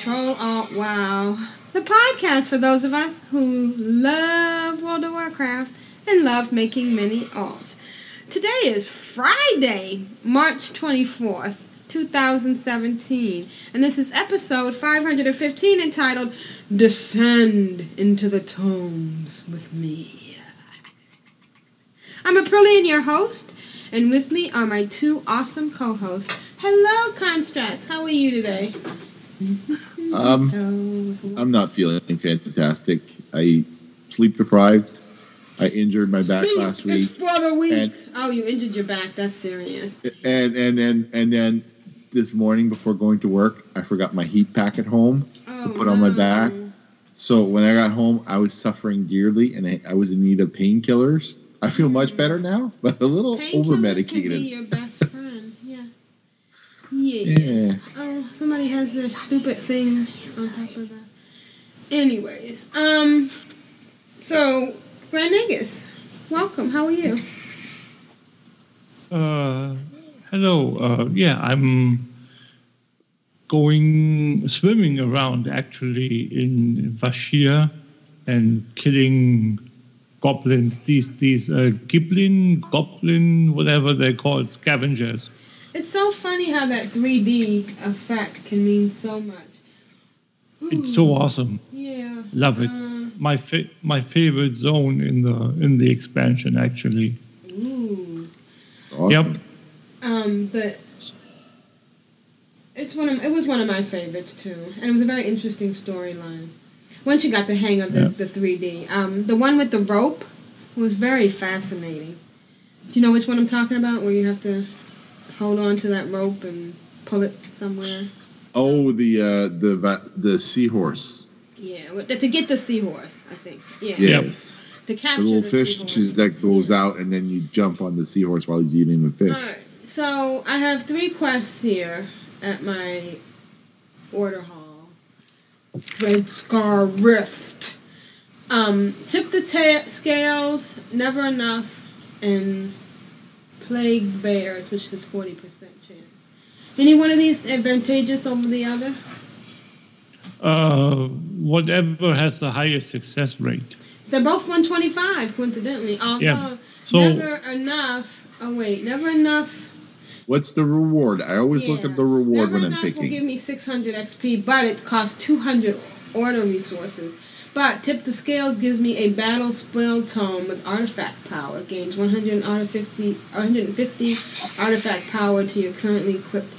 Control Alt Wow, the podcast for those of us who love World of Warcraft and love making many alts. Today is Friday, March 24th, 2017, and this is episode 515 entitled Descend into the Tombs with Me. I'm Aprillian, your host, and with me are my two awesome co-hosts. Hello, Constrax. How are you today? Um, I'm not feeling fantastic. I sleep deprived. I injured my back last week, It's for the week. And- oh, you injured your back. That's serious. and and then and then this morning before going to work, I forgot my heat pack at home Oh, to put on my back. So when I got home, I was suffering dearly, and I, I was in need of painkillers. I feel much better now, but a little over Painkillers can be medicated. your best friend. Yes. Yes. Yeah. Somebody has their stupid thing on top of that. Anyways, um, so Nagus, welcome. How are you? Uh, hello. Uh, yeah, I'm going swimming around actually in Vashj'ir and killing goblins. These these uh, giblin, goblin, whatever they're called, scavengers. It's so funny how that 3D effect can mean so much. It's so awesome. Yeah. Love it. Uh, My fa- my favorite zone in the in the expansion actually. ooh. Awesome. Yep. Um, the it's one of it was one of my favorites too, and it was a very interesting storyline. Once you got the hang of the the three D, um, the one with the rope was very fascinating. Do you know which one I'm talking about? Where you have to hold on to that rope and pull it somewhere. Oh, the uh, the the seahorse. Yeah, to get the seahorse, I think. Yeah, Yes. to The capture little the fish seahorse. that goes out, and then you jump on the seahorse while he's eating the fish. Alright, so I have three quests here at my order hall. Red Scar Rift. Um, tip the ta- scales, never enough, and plague bears, which has forty percent chance. Any one of these advantageous over the other? Uh, whatever has the highest success rate. They're both one twenty five, coincidentally. Although Yeah, so- never enough. Oh wait, never enough What's the reward? I always look at the reward Never when I'm enough will give me 600 XP, but it costs 200 order resources. But Tip the Scales gives me a battle spell tome with artifact power. Gains 100 artifact- 150 artifact power to your currently equipped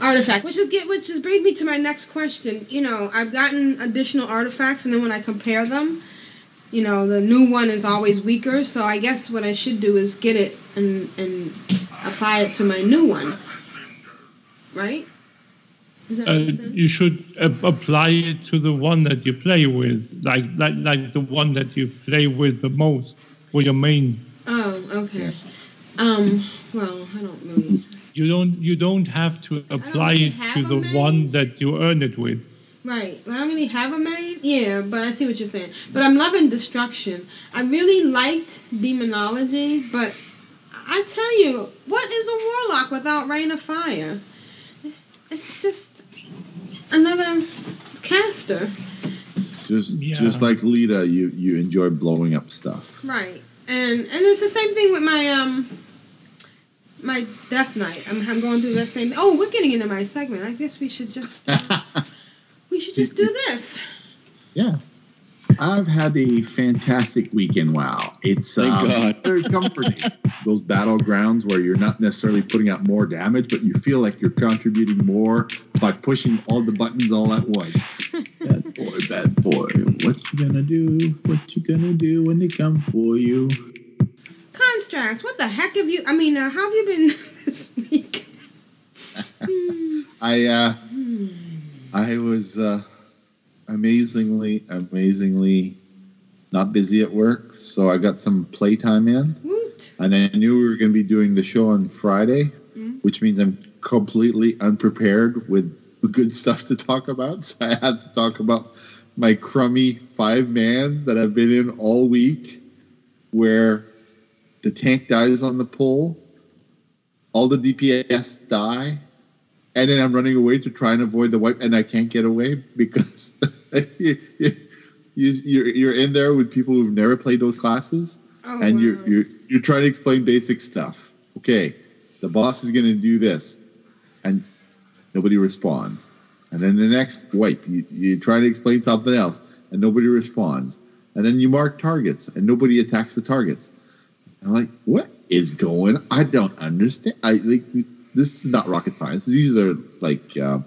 artifact. Which is get which is brings me to my next question. You know, I've gotten additional artifacts, and then when I compare them, you know, the new one is always weaker. So I guess what I should do is get it and and apply it to my new one. Right? Does that Uh, make sense? You should uh, apply it to the one that you play with, like like like the one that you play with the most, or your main. Oh, okay. Um. Well, I don't really. You don't you don't have to apply really it to the main. one that you earn it with. Right. I don't really have a maze. Yeah, but I see what you're saying. But I'm loving destruction. I really liked demonology, but I tell you, what is a warlock without rain of fire? It's, it's just another caster. Just Yeah. just like Lita, you you enjoy blowing up stuff. Right. And and it's the same thing with my um my death knight. I'm, I'm going through that same. Oh, we're getting into my segment. I guess we should just uh, we should just do this. Yeah. I've had a fantastic weekend. Wow, it's Thank um, God. very comforting. Those battlegrounds where you're not necessarily putting out more damage, but you feel like you're contributing more by pushing all the buttons all at once. bad boy, bad boy, what you gonna do? What you gonna do when they come for you? Constrax, what the heck have you? I mean, uh, how have you been this week? I uh, I was uh, amazingly, amazingly not busy at work, so I got some playtime in, Woot. and I knew we were going to be doing the show on Friday, mm. which means I'm completely unprepared with good stuff to talk about. So I had to talk about my crummy five mans that I've been in all week, where the tank dies on the pole, all the DPS die, and then I'm running away to try and avoid the wipe, and I can't get away because you, you're, you're in there with people who've never played those classes, Oh, and wow. you're, you're you're trying to explain basic stuff. Okay, the boss is going to do this, and nobody responds. And then the next wipe, you, you try to explain something else, and nobody responds. And then you mark targets, and nobody attacks the targets. And I'm like, what is going? I don't understand. I like this is not rocket science. These are like uh,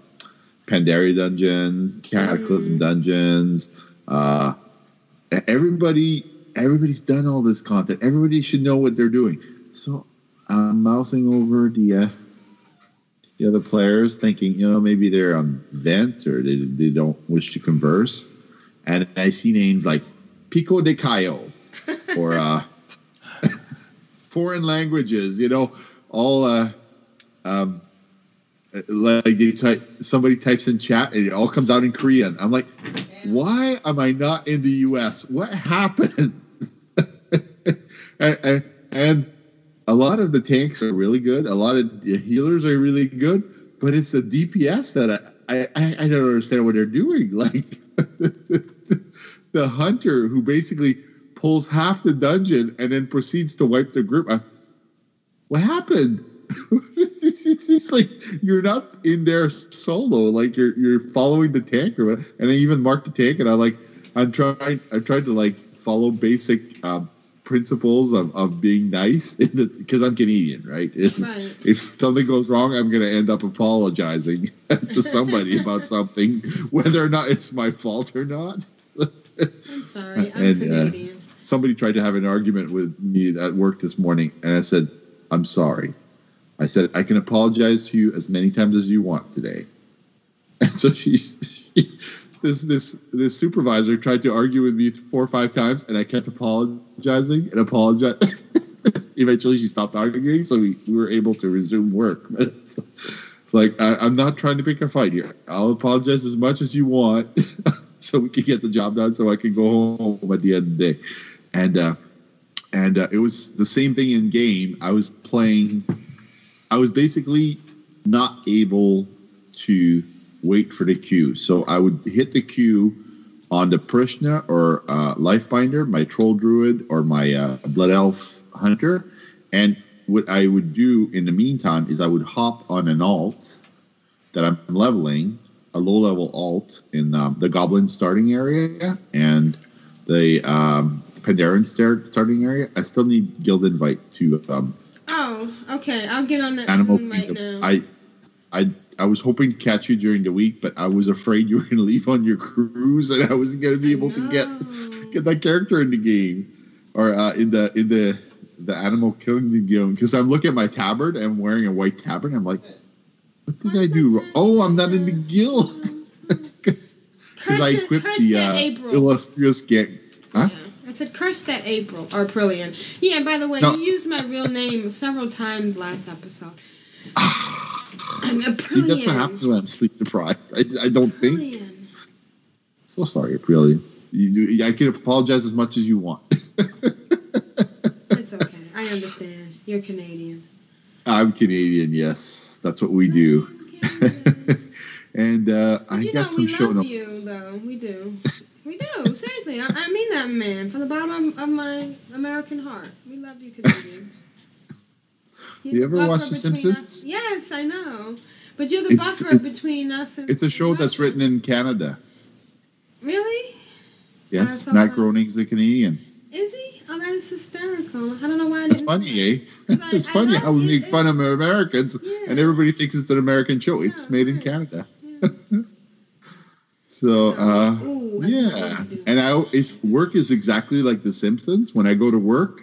Pandaria dungeons, Cataclysm dungeons. Uh, everybody, everybody's done all this content. Everybody should know what they're doing. So I'm mousing over the uh, the other players, thinking, you know, maybe they're on vent or they, they don't wish to converse. And I see names like Pico de Cayo or uh, foreign languages, you know, all uh, um, like you type, somebody types in chat and it all comes out in Korean. I'm like, why am I not in the US? What happened? and, and, a lot of the tanks are really good. A lot of the healers are really good, but it's the DPS that I, I, I don't understand what they're doing. Like the hunter who basically pulls half the dungeon and then proceeds to wipe the group. I, what happened? it's like you're not in there solo. Like you're you're following the tank or what. And I even marked the tank, and I like I'm trying. I tried to like follow basic um, principles of, of being nice because I'm Canadian, right? If, Right. if something goes wrong, I'm going to end up apologizing to somebody about something, whether or not it's my fault or not. I'm sorry, I'm And, uh, Canadian. somebody tried to have an argument with me at work this morning, and I said, "I'm sorry." I said, "I can apologize to you as many times as you want today." And so she's this this this supervisor tried to argue with me four or five times, and I kept apologizing and apologizing. Eventually, she stopped arguing, so we, we were able to resume work. Like I, I'm not trying to pick a fight here. I'll apologize as much as you want, so we can get the job done, so I can go home at the end of the day. And uh, and uh, it was the same thing in game. I was playing. I was basically not able to wait for the queue, so I would hit the queue on the Prishna or uh, Lifebinder, my Troll Druid, or my uh, Blood Elf Hunter, and what I would do in the meantime is I would hop on an alt that I'm leveling, a low level alt in um, the Goblin starting area and the um, Pandaren start, starting area. I still need guild invite to um, Oh, okay. I'll get on that Animal soon right now. I, I, I was hoping to catch you during the week, but I was afraid you were going to leave on your cruise, and I wasn't going to be able to get get that character in the game or uh, in the in the the Animal Kingdom game because I'm looking at my tabard and I'm wearing a white tabard. I'm like, what did I do? Oh, I'm not in the guild because I equipped the uh, illustrious gang. Huh? I said, curse that April or Prillian. Yeah, by the way, No. you used my real name several times last episode. See, that's what happens when I'm sleep deprived. I, I don't think. So sorry, Aprilia. You, I can apologize as much as you want. It's okay. I understand. You're Canadian. I'm Canadian, yes. That's what we do. and uh, I you got know, some we show love notes. you, though. We do. We do. Seriously. I, I mean that, man. From the bottom of, of my American heart. We love you, Canadians. You're You ever watch The Simpsons? us- Yes, I know. But you're the It's- buffer between us and It's a show that's written in Canada. Really? Yes, That's Matt funny. Groening's the Canadian. Is he? Oh, that is hysterical. I don't know why I It's didn't. funny, eh? I- it's I funny how we make fun of Americans Yeah. and everybody thinks it's an American show. It's Yeah, made in right. Canada. so, uh, Ooh, Yeah, and I it's work is exactly like The Simpsons. When I go to work,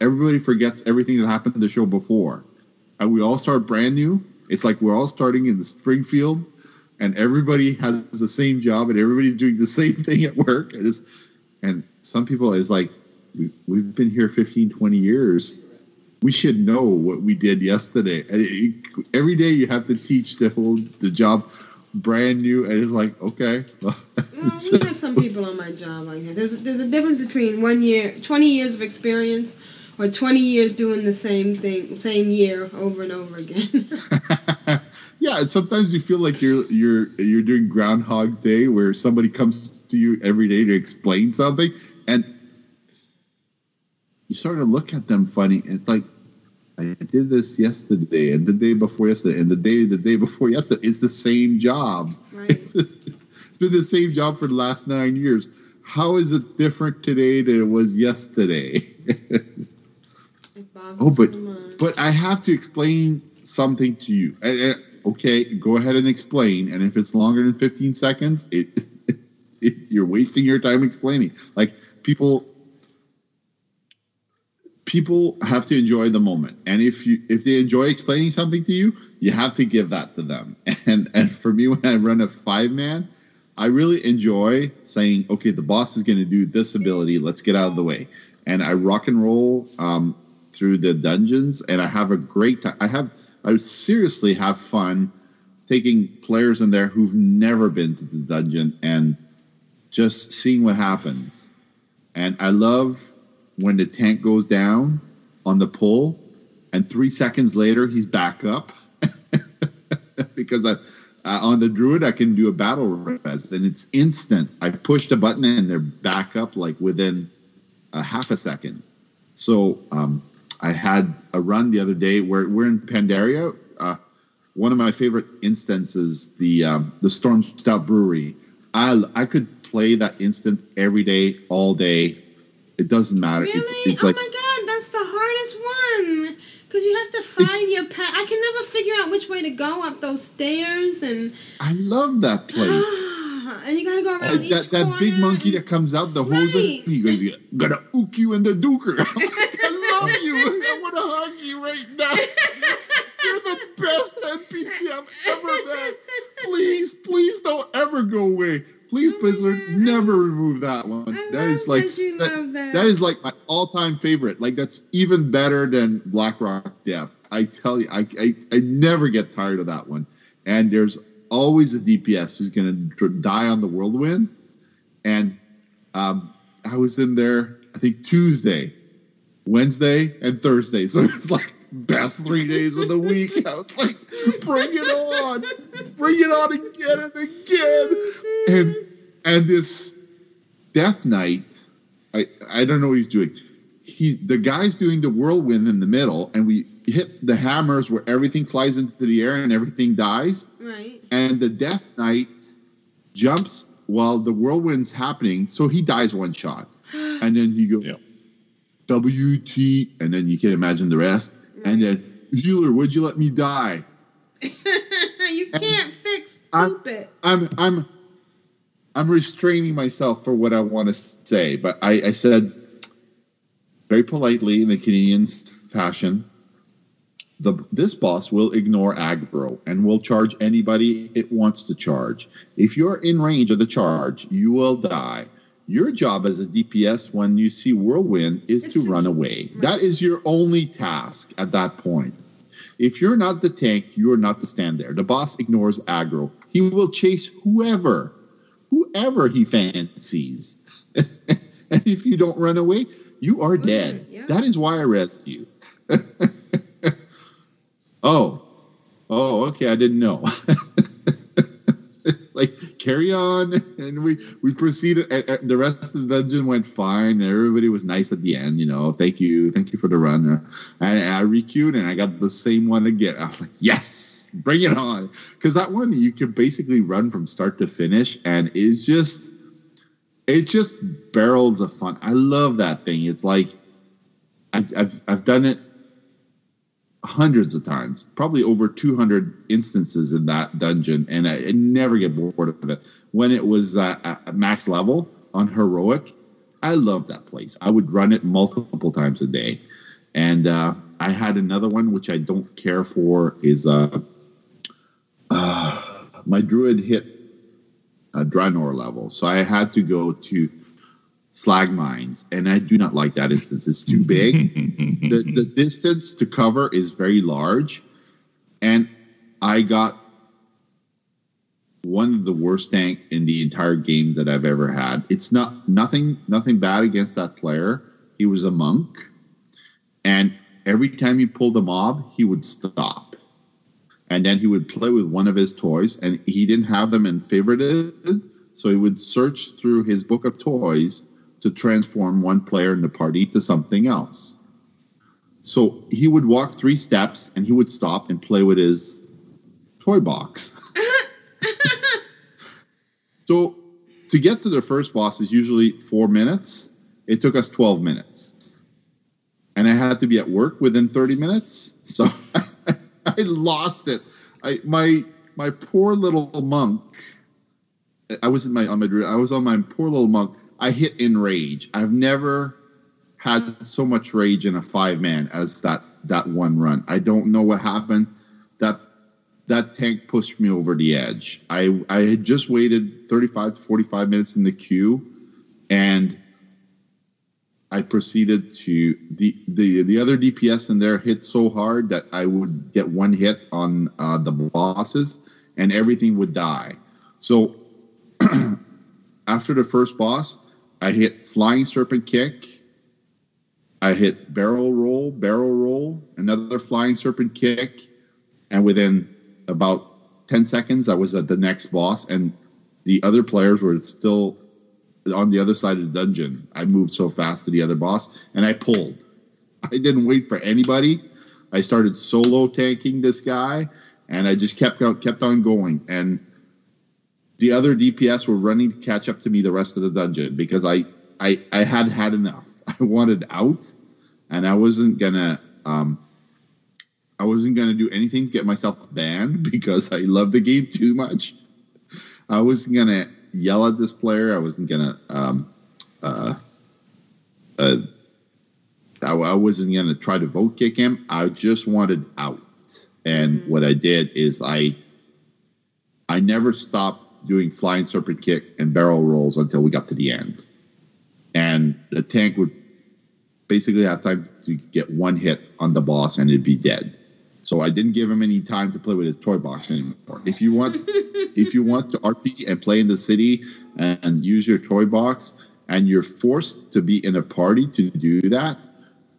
everybody forgets everything that happened in the show before, and we all start brand new. It's like we're all starting in the Springfield, and everybody has the same job, and everybody's doing the same thing at work. And it's, and some people is like, we, we've been here 15, 20 years. We should know what we did yesterday. And it, every day you have to teach the whole the job brand new, and it's like, okay. Well, we have some people on my job like that. There's there's a difference between one year, twenty years of experience, or twenty years doing the same thing, same year over and over again. yeah, and sometimes you feel like you're you're you're doing Groundhog Day, where somebody comes to you every day to explain something, and you sort of look at them funny. It's like I did this yesterday, and the day before yesterday, and the day the day before yesterday. It's the same job. right. it's been the same job for the last nine years. How is it different today than it was yesterday? Oh, but but I have to explain something to you. And- and- okay, go ahead and explain. And if it's longer than fifteen seconds, it, it you're wasting your time explaining. Like people people have to enjoy the moment, and if you if they enjoy explaining something to you, you have to give that to them. And and for me, when I run a five man. I really enjoy saying, okay, the boss is going to do this ability. Let's get out of the way. And I rock and roll um, through the dungeons, and I have a great time. I have, I seriously have fun taking players in there who've never been to the dungeon and just seeing what happens. And I love when the tank goes down on the pull, and three seconds later he's back up because I. Uh, on the druid, I can do a battle res, and it's instant. I push the button, and they're back up like within a half a second. So um, I had a run the other day where we're in Pandaria. Uh, one of my favorite instances, the um, the Stormstout Brewery. I I could play that instant every day, all day. It doesn't matter. Really? It's it's oh like my god, that's the hardest one. Because you have to find your path. I can never figure out which way to go up those stairs, and I love that place. and you gotta go around each that that big monkey that comes out the hose, Right. he goes, "Yeah, "Gonna ook you in the duker." I love you. I want to hug you right now. You're the best NPC I've ever met. Please, please don't ever go away. Please, Blizzard, never remove that one. That is like that that. that is like my all-time favorite. Like that's even better than Blackrock Depths. I tell you, I, I I never get tired of that one. And there's always a DPS who's going to die on the whirlwind. And um, I was in there, I think Tuesday, Wednesday, and Thursday. So it's like best three days of the week. I was like, bring it on, bring it on again and again. And and this Death Knight, I I don't know what he's doing. He the guy's doing the whirlwind in the middle, and we hit the hammers where everything flies into the air and everything dies Right. and the Death Knight jumps while the whirlwind's happening, so he dies one shot, and then he goes Yeah. WT, and then you can imagine the rest, and then healer, would you let me die? you can't I'm- stupid. I'm I'm I'm restraining myself for what I want to say, but I, I said very politely in the Canadian fashion. The, this boss will ignore aggro and will charge anybody it wants to charge. If you're in range of the charge, you will die. Your job as a DPS when you see whirlwind is It's to to- run away. That is your only task at that point. If you're not the tank, you are not to stand there. The boss ignores aggro. He will chase whoever, whoever he fancies. and if you don't run away, you are dead. yeah. That is why I rest you. oh, oh, okay. I didn't know. like carry on, and we we proceeded. and- and The rest of the dungeon went fine. Everybody was nice at the end. You know, thank you, thank you for the run. Uh, And I requeued, and I got the same one again. I was like, yes, bring it on, because that one you can basically run from start to finish, and it's just it's just barrels of fun. I love that thing. It's like I've I've, I've done it hundreds of times, probably over 200 instances in that dungeon, and I, I never get bored of it. When it was uh, at max level on heroic, I loved that place. I would run it multiple times a day, and uh, I had another one which I don't care for is uh, uh my druid hit a Draenor level, so I had to go to slag mines, and I do not like that instance. It's too big. the, the distance to cover is very large, and I got one of the worst tank in the entire game that I've ever had. It's not nothing nothing bad against that player. He was a monk, and every time he pulled a mob, he would stop. And then he would play with one of his toys, and he didn't have them in favorited, so he would search through his book of toys to transform one player in the party to something else. So he would walk three steps and he would stop and play with his toy box. so to get to the first boss is usually four minutes. It took us 12 minutes. And I had to be at work within 30 minutes. So I lost it. I, my my poor little monk. I was in my on my I was on my poor little monk I hit in rage. I've never had so much rage in a five man as that that one run. I don't know what happened. That that tank pushed me over the edge. I I had just waited 35 to 45 minutes in the queue and I proceeded to the the the other DPS in there hit so hard that I would get one hit on uh, the bosses and everything would die. So after the first boss, I hit flying serpent kick. I hit barrel roll, barrel roll, another flying serpent kick, and within about 10 seconds, I was at the next boss, and the other players were still on the other side of the dungeon. I moved so fast to the other boss, and I pulled. I didn't wait for anybody. I started solo tanking this guy, and I just kept on, kept on going. And the other DPS were running to catch up to me the rest of the dungeon because I I, I had had enough. I wanted out, and I wasn't gonna um, I wasn't gonna do anything to get myself banned because I love the game too much. I wasn't gonna yell at this player. I wasn't gonna um, uh, uh, I, I wasn't gonna try to vote kick him. I just wanted out, and what I did is I I never stopped doing flying serpent kick and barrel rolls until we got to the end. And the tank would basically have time to get one hit on the boss and it'd be dead. So I didn't give him any time to play with his toy box anymore. If you want, if you want to RP and play in the city and, and use your toy box, and you're forced to be in a party to do that,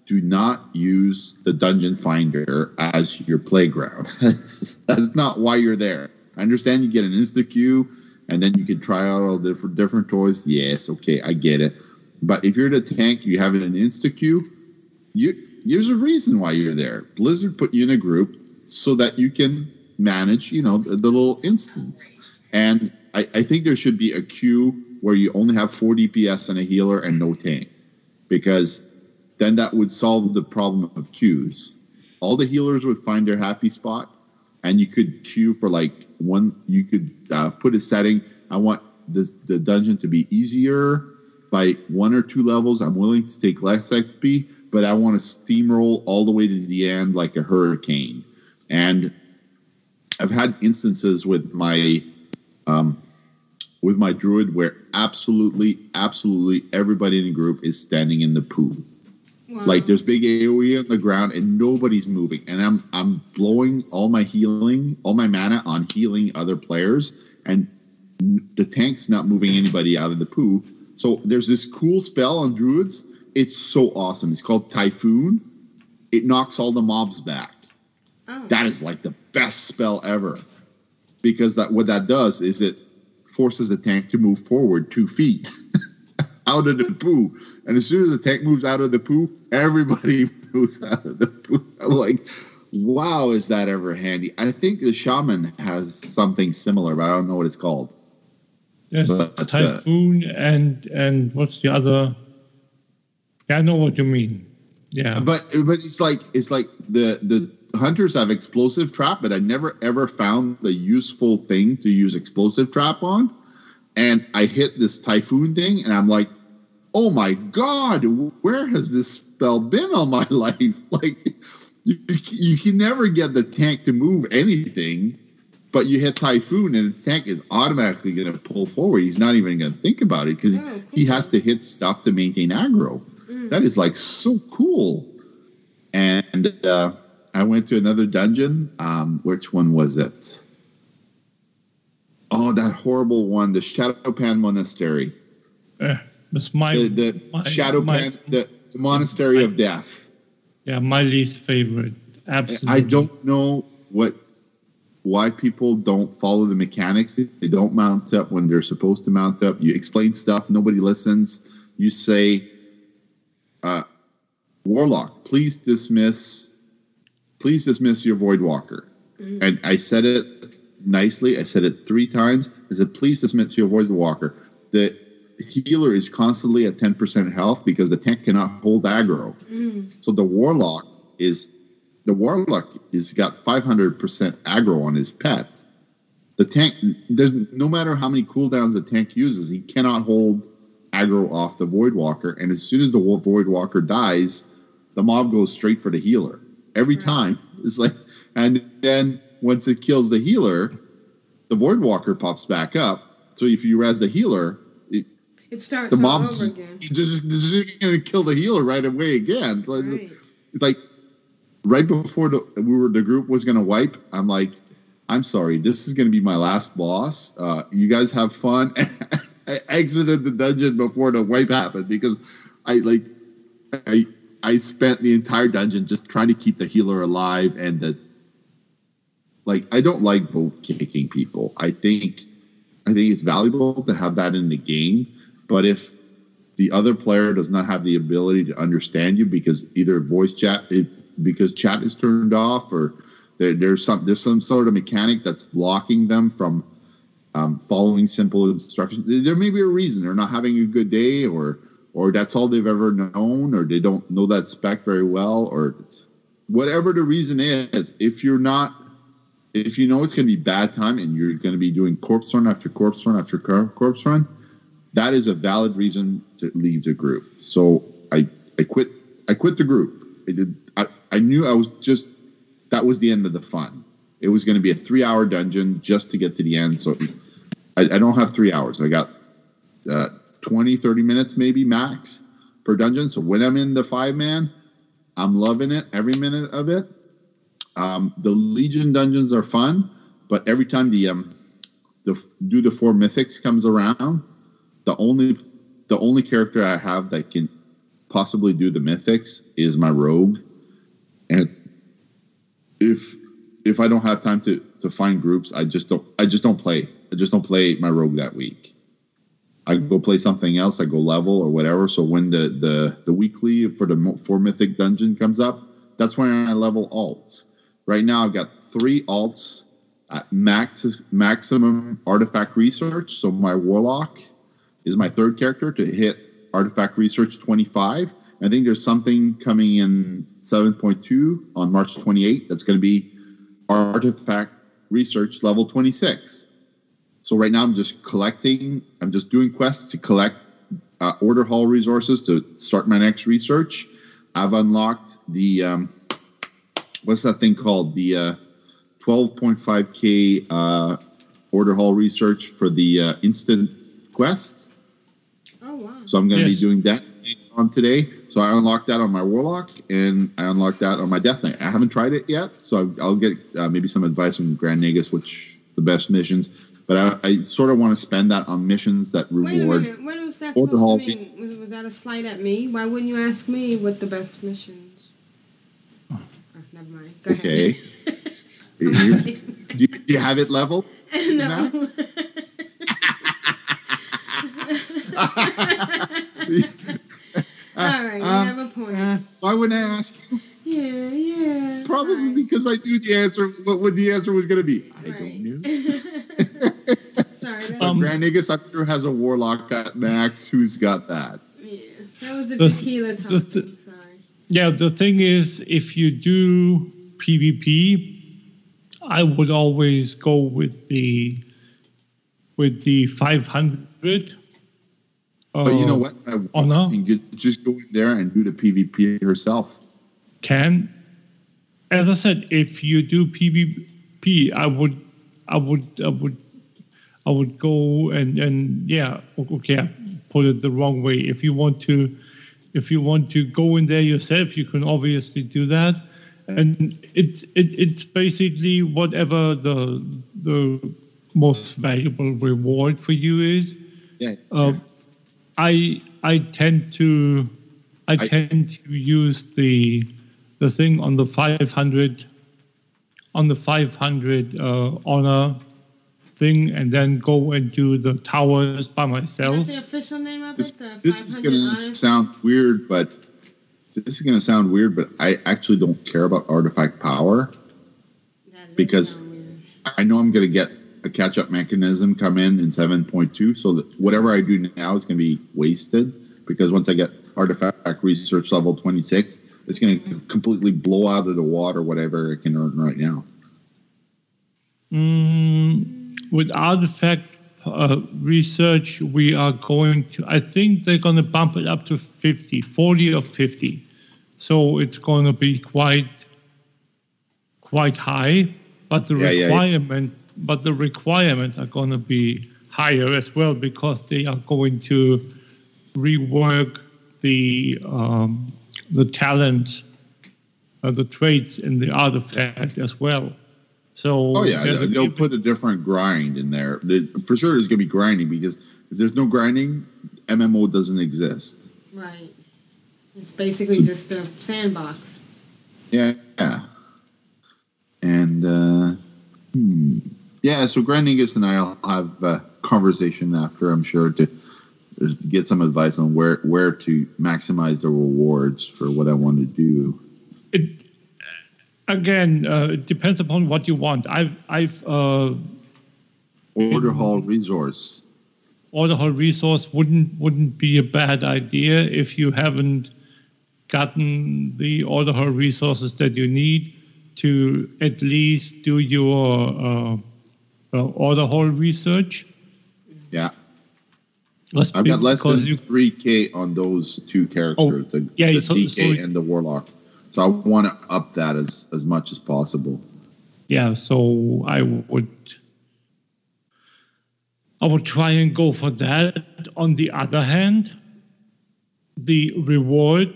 do not use the dungeon finder as your playground. That's not why you're there. I understand you get an insta queue and then you can try out all different different toys. Yes, okay, I get it. But if you're the tank, you have an insta queue. You there's a reason why you're there. Blizzard put you in a group so that you can manage, you know, the, the little instance. And I, I think there should be a queue where you only have four DPS and a healer and no tank, because then that would solve the problem of queues. All the healers would find their happy spot, and you could queue for like one you could uh, put a setting i want this, the dungeon to be easier by one or two levels i'm willing to take less xp but i want to steamroll all the way to the end like a hurricane and i've had instances with my um, with my druid where absolutely absolutely everybody in the group is standing in the pool Wow. Like there's big AoE on the ground and nobody's moving, and I'm I'm blowing all my healing, all my mana on healing other players, and the tank's not moving anybody out of the poo. So there's this cool spell on druids. It's so awesome. It's called Typhoon. It knocks all the mobs back. Oh. That is like the best spell ever, because that what that does is it forces the tank to move forward two feet. out of the poo. And as soon as the tank moves out of the poo, everybody moves out of the poo. I'm like, wow, is that ever handy? I think the shaman has something similar, but I don't know what it's called. Yes, but, uh, typhoon uh, and and what's the other? Yeah, I know what you mean. Yeah, but but it's like it's like the the hunters have explosive trap, but I never ever found the useful thing to use explosive trap on. And I hit this typhoon thing, and I'm like, "Oh my god, where has this spell been all my life?" Like, you, you can never get the tank to move anything, but you hit typhoon, and the tank is automatically going to pull forward. He's not even going to think about it because Oh, hmm. he has to hit stuff to maintain aggro. That is like so cool. And uh, I went to another dungeon. Um, which one was it? Oh, that horrible one, the Shado-Pan Monastery. Uh, that's my, The, the my- Shado-Pan, my- the, the Monastery of Death. yeah, my least favorite. Absolutely. I don't know what why people don't follow the mechanics. They don't mount up when they're supposed to mount up. You explain stuff, nobody listens. You say, uh, "Warlock, please dismiss, please dismiss your Void Walker." And I said it nicely. I said it three times. I said, "Please dismiss your Void Walker." The healer is constantly at ten percent health because the tank cannot hold aggro. So the Warlock is the warlock is got 500% aggro on his pet. The tank, there's no matter how many cooldowns the tank uses, he cannot hold aggro off the void walker. And as soon as the void walker dies, the mob goes straight for the healer every time. It's like, and then once it kills the healer, the void walker pops back up. So if you res the healer, it, It starts the mob's over just, again. just, just going to kill the healer right away again. So Right. it's like right before the, we were the group was going to wipe. I'm like, I'm sorry, this is going to be my last boss. Uh, you guys have fun. I exited the dungeon before the wipe happened because I like I I spent the entire dungeon just trying to keep the healer alive and the like I don't like vote kicking people. I think I think it's valuable to have that in the game, but if the other player does not have the ability to understand you because either voice chat it, because chat is turned off or there, there's some there's some sort of mechanic that's blocking them from um, following simple instructions. There may be a reason they're not having a good day, or or that's all they've ever known, or they don't know that spec very well, or whatever the reason is. If you're not, if you know it's going to be bad time and you're going to be doing corpse run after corpse run after corpse run, that is a valid reason to leave the group. So I I quit I quit the group. I did I, I knew I was just that was the end of the fun. It was going to be a three hour dungeon just to get to the end. So I, I don't have three hours. I got uh, 20, 30 minutes maybe max per dungeon. So when I'm in the five man, I'm loving it every minute of it. Um, the Legion dungeons are fun, but every time the um, the do the four mythics comes around, the only the only character I have that can possibly do the mythics is my rogue, and if if I don't have time to to find groups, I just don't I just don't play. I just don't play my rogue that week. I go play something else. I go level or whatever. So when the the the weekly for the four mythic dungeon comes up, that's when I level alts. Right now, I've got three alts at max maximum artifact research. So my warlock is my third character to hit artifact research 25. I think there's something coming in 7.2 on March 28 that's going to be artifact research level 26. So right now I'm just collecting, I'm just doing quests to collect uh, order hall resources to start my next research. I've unlocked the, um, what's that thing called? The uh, 12.5K uh, order hall research for the uh, instant quest. Oh wow. So I'm going to Yes. be doing that on today. So I unlocked that on my Warlock, and I unlocked that on my Death Knight. I haven't tried it yet, so I- I'll get uh, maybe some advice from Grand Nagus, which the best missions. But I, I sort of want to spend that on missions that reward. Wait a reward. minute. What was that Order hall supposed to mean? Was, was that a slight at me? Why wouldn't you ask me what the best missions? Oh, never mind. Go ahead. Okay. You- do, you, do you have it leveled? no. Max? All right, you Uh, have a point. Uh, why wouldn't I ask you? yeah, yeah. Probably All right. because I knew the answer. What, what the answer was going to be? I Right. don't know. Sorry, that, Um, Grand Nagus, I'm sure has a warlock at max. Who's got that? yeah, that was the the- tequila the- talking. the- Sorry. Yeah, the thing is, if you do PvP, I would always go with the with the 500. But you know uh, what? I, Oh, no? Could just go in there and do the PvP yourself. Can, as I said, if you do PvP, I would, I would, I would, I would go and and yeah, okay, I put it the wrong way. If you want to, if you want to go in there yourself, you can obviously do that, and it's it, it's basically whatever the the most valuable reward for you is. Yeah. Uh, I I tend to I, I- tend to use the the thing on the 500 on the 500 uh, honor thing and then go and do the towers by Is myself. that the official name of This, it? The this is going to sound weird, but this is going to sound weird, but I actually don't care about artifact power. Because- I know I'm going to get a catch up mechanism come in in 7.2, so that whatever I do now is going to be wasted because once I get artifact research level 26, it's going to completely blow out of the water whatever I can earn right now. Mm, with artifact uh, research, we are going to, I think they're going to bump it up to 50, 40 or 50. So it's going to be quite, quite high, but the Yeah, yeah, yeah. Requirement, but the requirements are going to be higher as well because they are going to rework the um, the talent, uh, the traits in the artifact as well. So Oh, yeah, there's a they'll given- put a different grind in there. There- For sure, there's going to be grinding because if there's no grinding, MMO doesn't exist. Right. It's basically just a sandbox. Yeah. yeah. And uh, hmm. Yeah, so Grand Grand Nagus and I'll have a conversation after, I'm sure, to, to get some advice on where where to maximize the rewards for what I want to do. it, again, uh, it depends upon what you want. I've I've uh, Order hall resource. order hall resource wouldn't wouldn't be a bad idea if you haven't gotten the order hall resources that you need to at least do your uh, uh, order hall research. Yeah, Let's I've got less than three k on those two characters, the, yeah, the so- DK so- and the Warlock. So I want to up that as as much as possible. yeah so i would i would try and go for that on the other hand the reward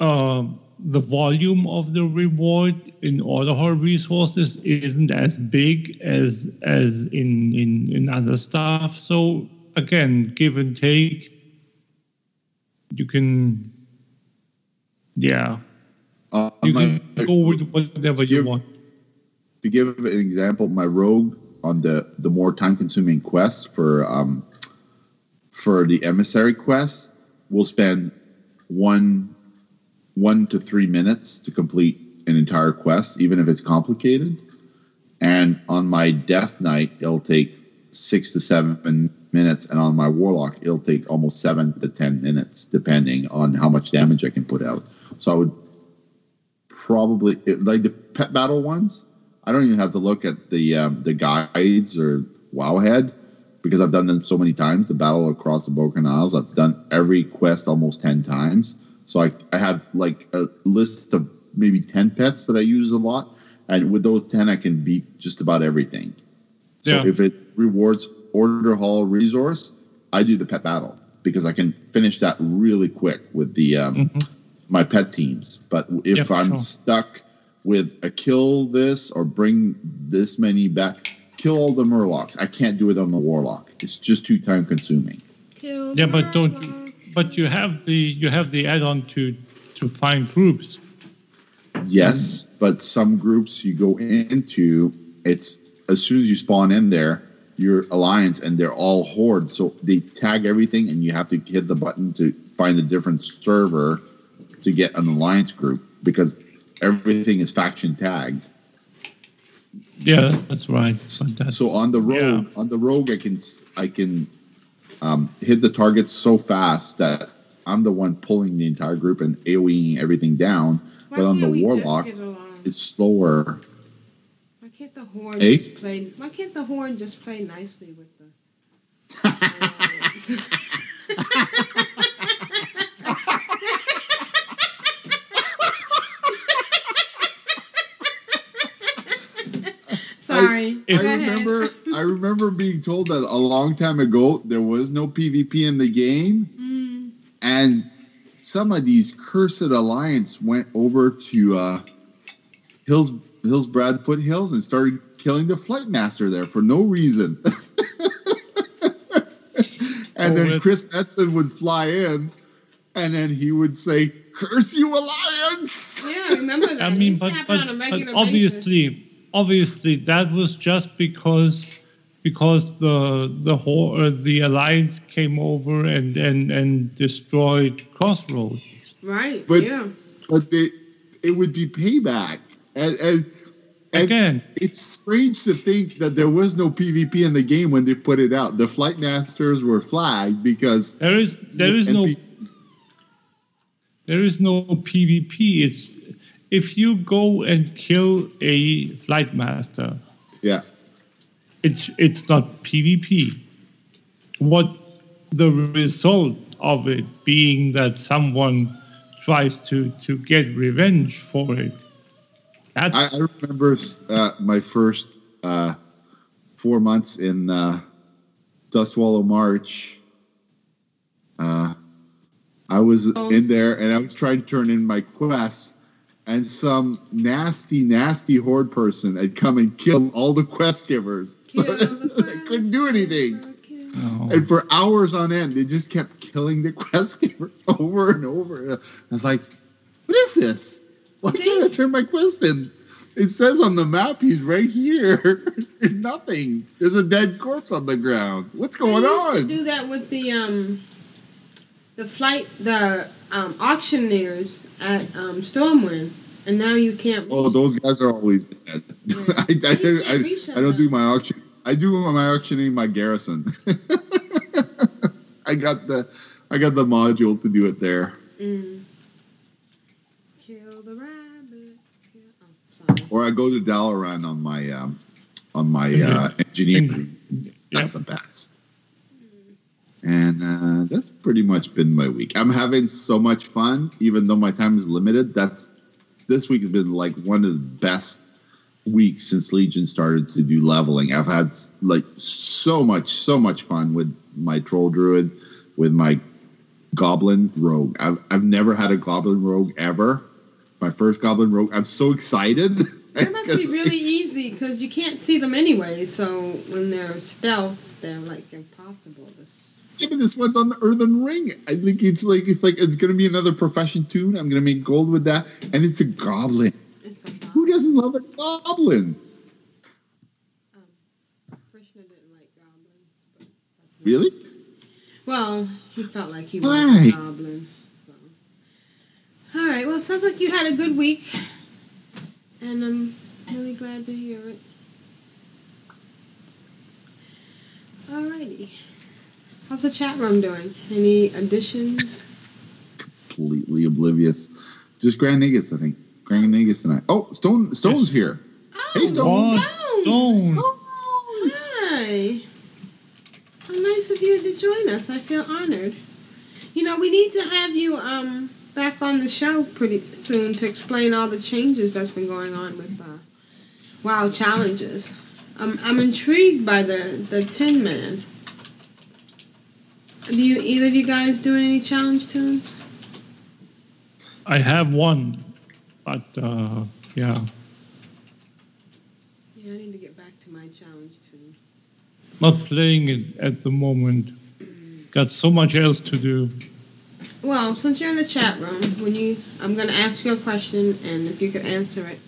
um, the volume of the reward in hall resources isn't as big as as in in, in other stuff so again give and take you can yeah. Uh, you my- can go with whatever you want. to give an example, my rogue on the the more time consuming quest for um for the emissary quest will spend one one to three minutes to complete an entire quest, even if it's complicated. And on my death knight, it'll take six to seven minutes, and on my warlock, it'll take almost seven to ten minutes, depending on how much damage I can put out. So I would probably like the pet battle ones. I don't even have to look at the um, the guides or Wowhead because I've done them so many times. The battle across the Broken Isles, I've done every quest almost ten times. So I I have like a list of maybe ten pets that I use a lot, and with those ten, I can beat just about everything. So Yeah. if it rewards order hall resource, I do the pet battle because I can finish that really quick with the um, my pet teams. But if Yep, I'm sure. stuck with a kill this or bring this many back, kill all the murlocs. I can't do it on the warlock. It's just too time consuming. Kill Yeah, the but don't you? But you have the you have the add-on to to find groups. Yes, but some groups you go into, it's as soon as you spawn in there, your alliance and they're all hordes. So they tag everything, and you have to hit the button to find a different server to get an alliance group because everything is faction tagged. Yeah, that's right. But that's, So on the rogue, on the rogue, I can I can um, hit the targets so fast that I'm the one pulling the entire group and AOEing everything down. Why but on the can't we just warlock, it's slower. Why can't the Horde just play? Why can't the Horde just play nicely with the? Sorry. Go I remember I remember being told that a long time ago there was no PvP in the game. Mm. And some of these cursed alliance went over to uh, Hills Hillsbrad Foothills and started killing the flight master there for no reason. and Oh, then it- Chris Metzen would fly in and then he would say, Curse you alliance! Yeah, I remember that. I mean, but, but, on a but regular basis. obviously, obviously, that was just because because the the whole uh, the alliance came over and and and destroyed Crossroads. Right. But- yeah. But they, it would be payback. And, and, and Again, it's strange to think that there was no PvP in the game when they put it out. The flight masters were flagged because there is there is no there is no PvP. It's if you go and kill a flight master, yeah. It's it's not PvP. What the result of it being that someone tries to to get revenge for it. I, That's I remember uh, my first uh, four months in uh, Dustwallow Marsh. Uh, I was Oh. in there and I was trying to turn in my quests, and some nasty, nasty horde person had come and killed all the quest givers. I couldn't do anything. Oh, And for hours on end, they just kept killing the quest givers over and over. I was like, what is this? Why can't I turn my quest in? It says on the map he's right here. There's nothing. There's a dead corpse on the ground. What's going they used to on? do that with the um, the flight, the um, auctioneers at um, Stormwind, and now you can't. Oh, those guys are always dead. Yeah. I, I, I, I don't do my auction. I do my auctioning my garrison. I got the I got the module to do it there. Mm. Kill the rabbit. Kill, oh, or I go to Dalaran on my um, on my uh, engineering. That's the best. And uh, that's pretty much been my week. I'm having so much fun, even though my time is limited. That's this week has been like one of the best weeks since Legion started to do leveling. I've had like so much, so much fun with my troll druid, with my goblin rogue. I've I've never had a goblin rogue ever. My first goblin rogue. I'm so excited. That must be really easy because you can't see them anyway. So when they're stealth, they're like impossible. Even this one's on the earthen ring. I think it's like it's like it's gonna be another profession tune. I'm gonna make gold with that, and it's a goblin. Who doesn't love a goblin? Um, Krishna didn't like goblins. Really? Well, he felt like he was a goblin. So. All right. Well, sounds like you had a good week, and I'm really glad to hear it. Alrighty. How's the chat room doing? Any additions? Completely oblivious. Just Grand Nagus, I think. Grand Nagus and I. Oh, Stone Stone's here. Hey, Stone. Stone. Stone. Hi. How nice of you to join us. I feel honored. You know, we need to have you um back on the show pretty soon to explain all the changes that's been going on with uh, WoW challenges. I'm I'm intrigued by the the Tin Man. Do you either of you guys doing any challenge tunes? I have one, but uh, yeah, Yeah, I need to get back to my challenge tune. not playing it at the moment. Got so much else to do. Well, since you're in the chat room, when you, I'm going to ask you a question, and if you could answer it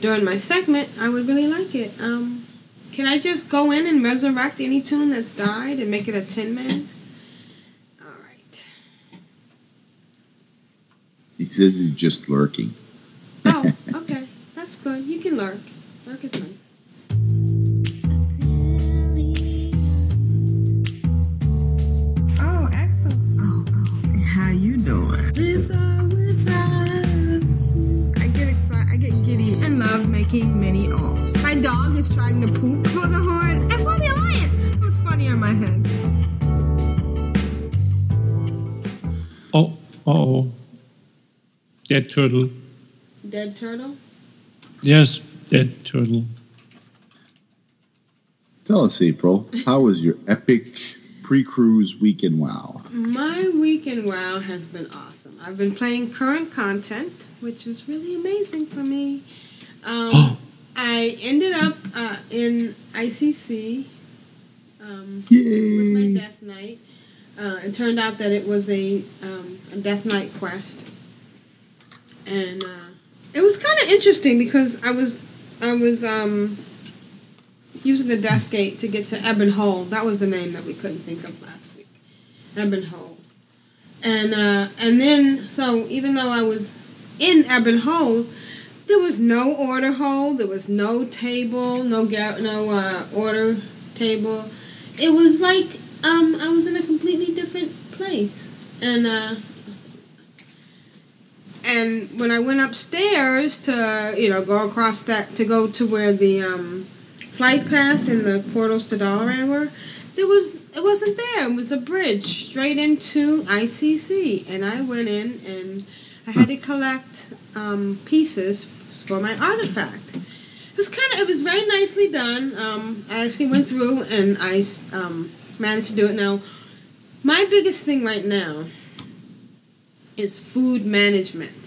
during my segment, I would really like it. Um, can I just go in and resurrect any tune that's died and make it a Tin Man? All right. He says he's just lurking. Oh, okay. That's good. You can lurk. Lurk is nice. Oh, excellent. Oh, oh, how you doing? I get excited. I get giddy. And love making many alts. My dog is trying to poop for the horde and for the alliance. It was funny on my head. Oh, oh. Dead turtle. Dead turtle. Yes, dead turtle. Tell us, April, how was your epic pre-cruise weekend? Wow. My weekend wow has been awesome. I've been playing current content, which was really amazing for me. Um, I ended up uh, in ICC um, with my Death Knight. Uh, it turned out that it was a, um, a Death Knight quest, and uh, it was kind of interesting because I was I was um, using the Death Gate to get to Ebon Hold. That was the name that we couldn't think of last week. Ebon Hold, and uh, and then so even though I was in Ebon Hold, there was no order hall. There was no table. No ga- no uh, order table. It was like um, I was in a completely different place, and uh, and when I went upstairs to you know go across that to go to where the um, flight path and the portals to Dalaran were, there was it wasn't there. It was a bridge straight into ICC, and I went in and I had to collect um, pieces for my artifact. It was kind of it was very nicely done. Um, I actually went through and I um, managed to do it. Now, my biggest thing right now is food management,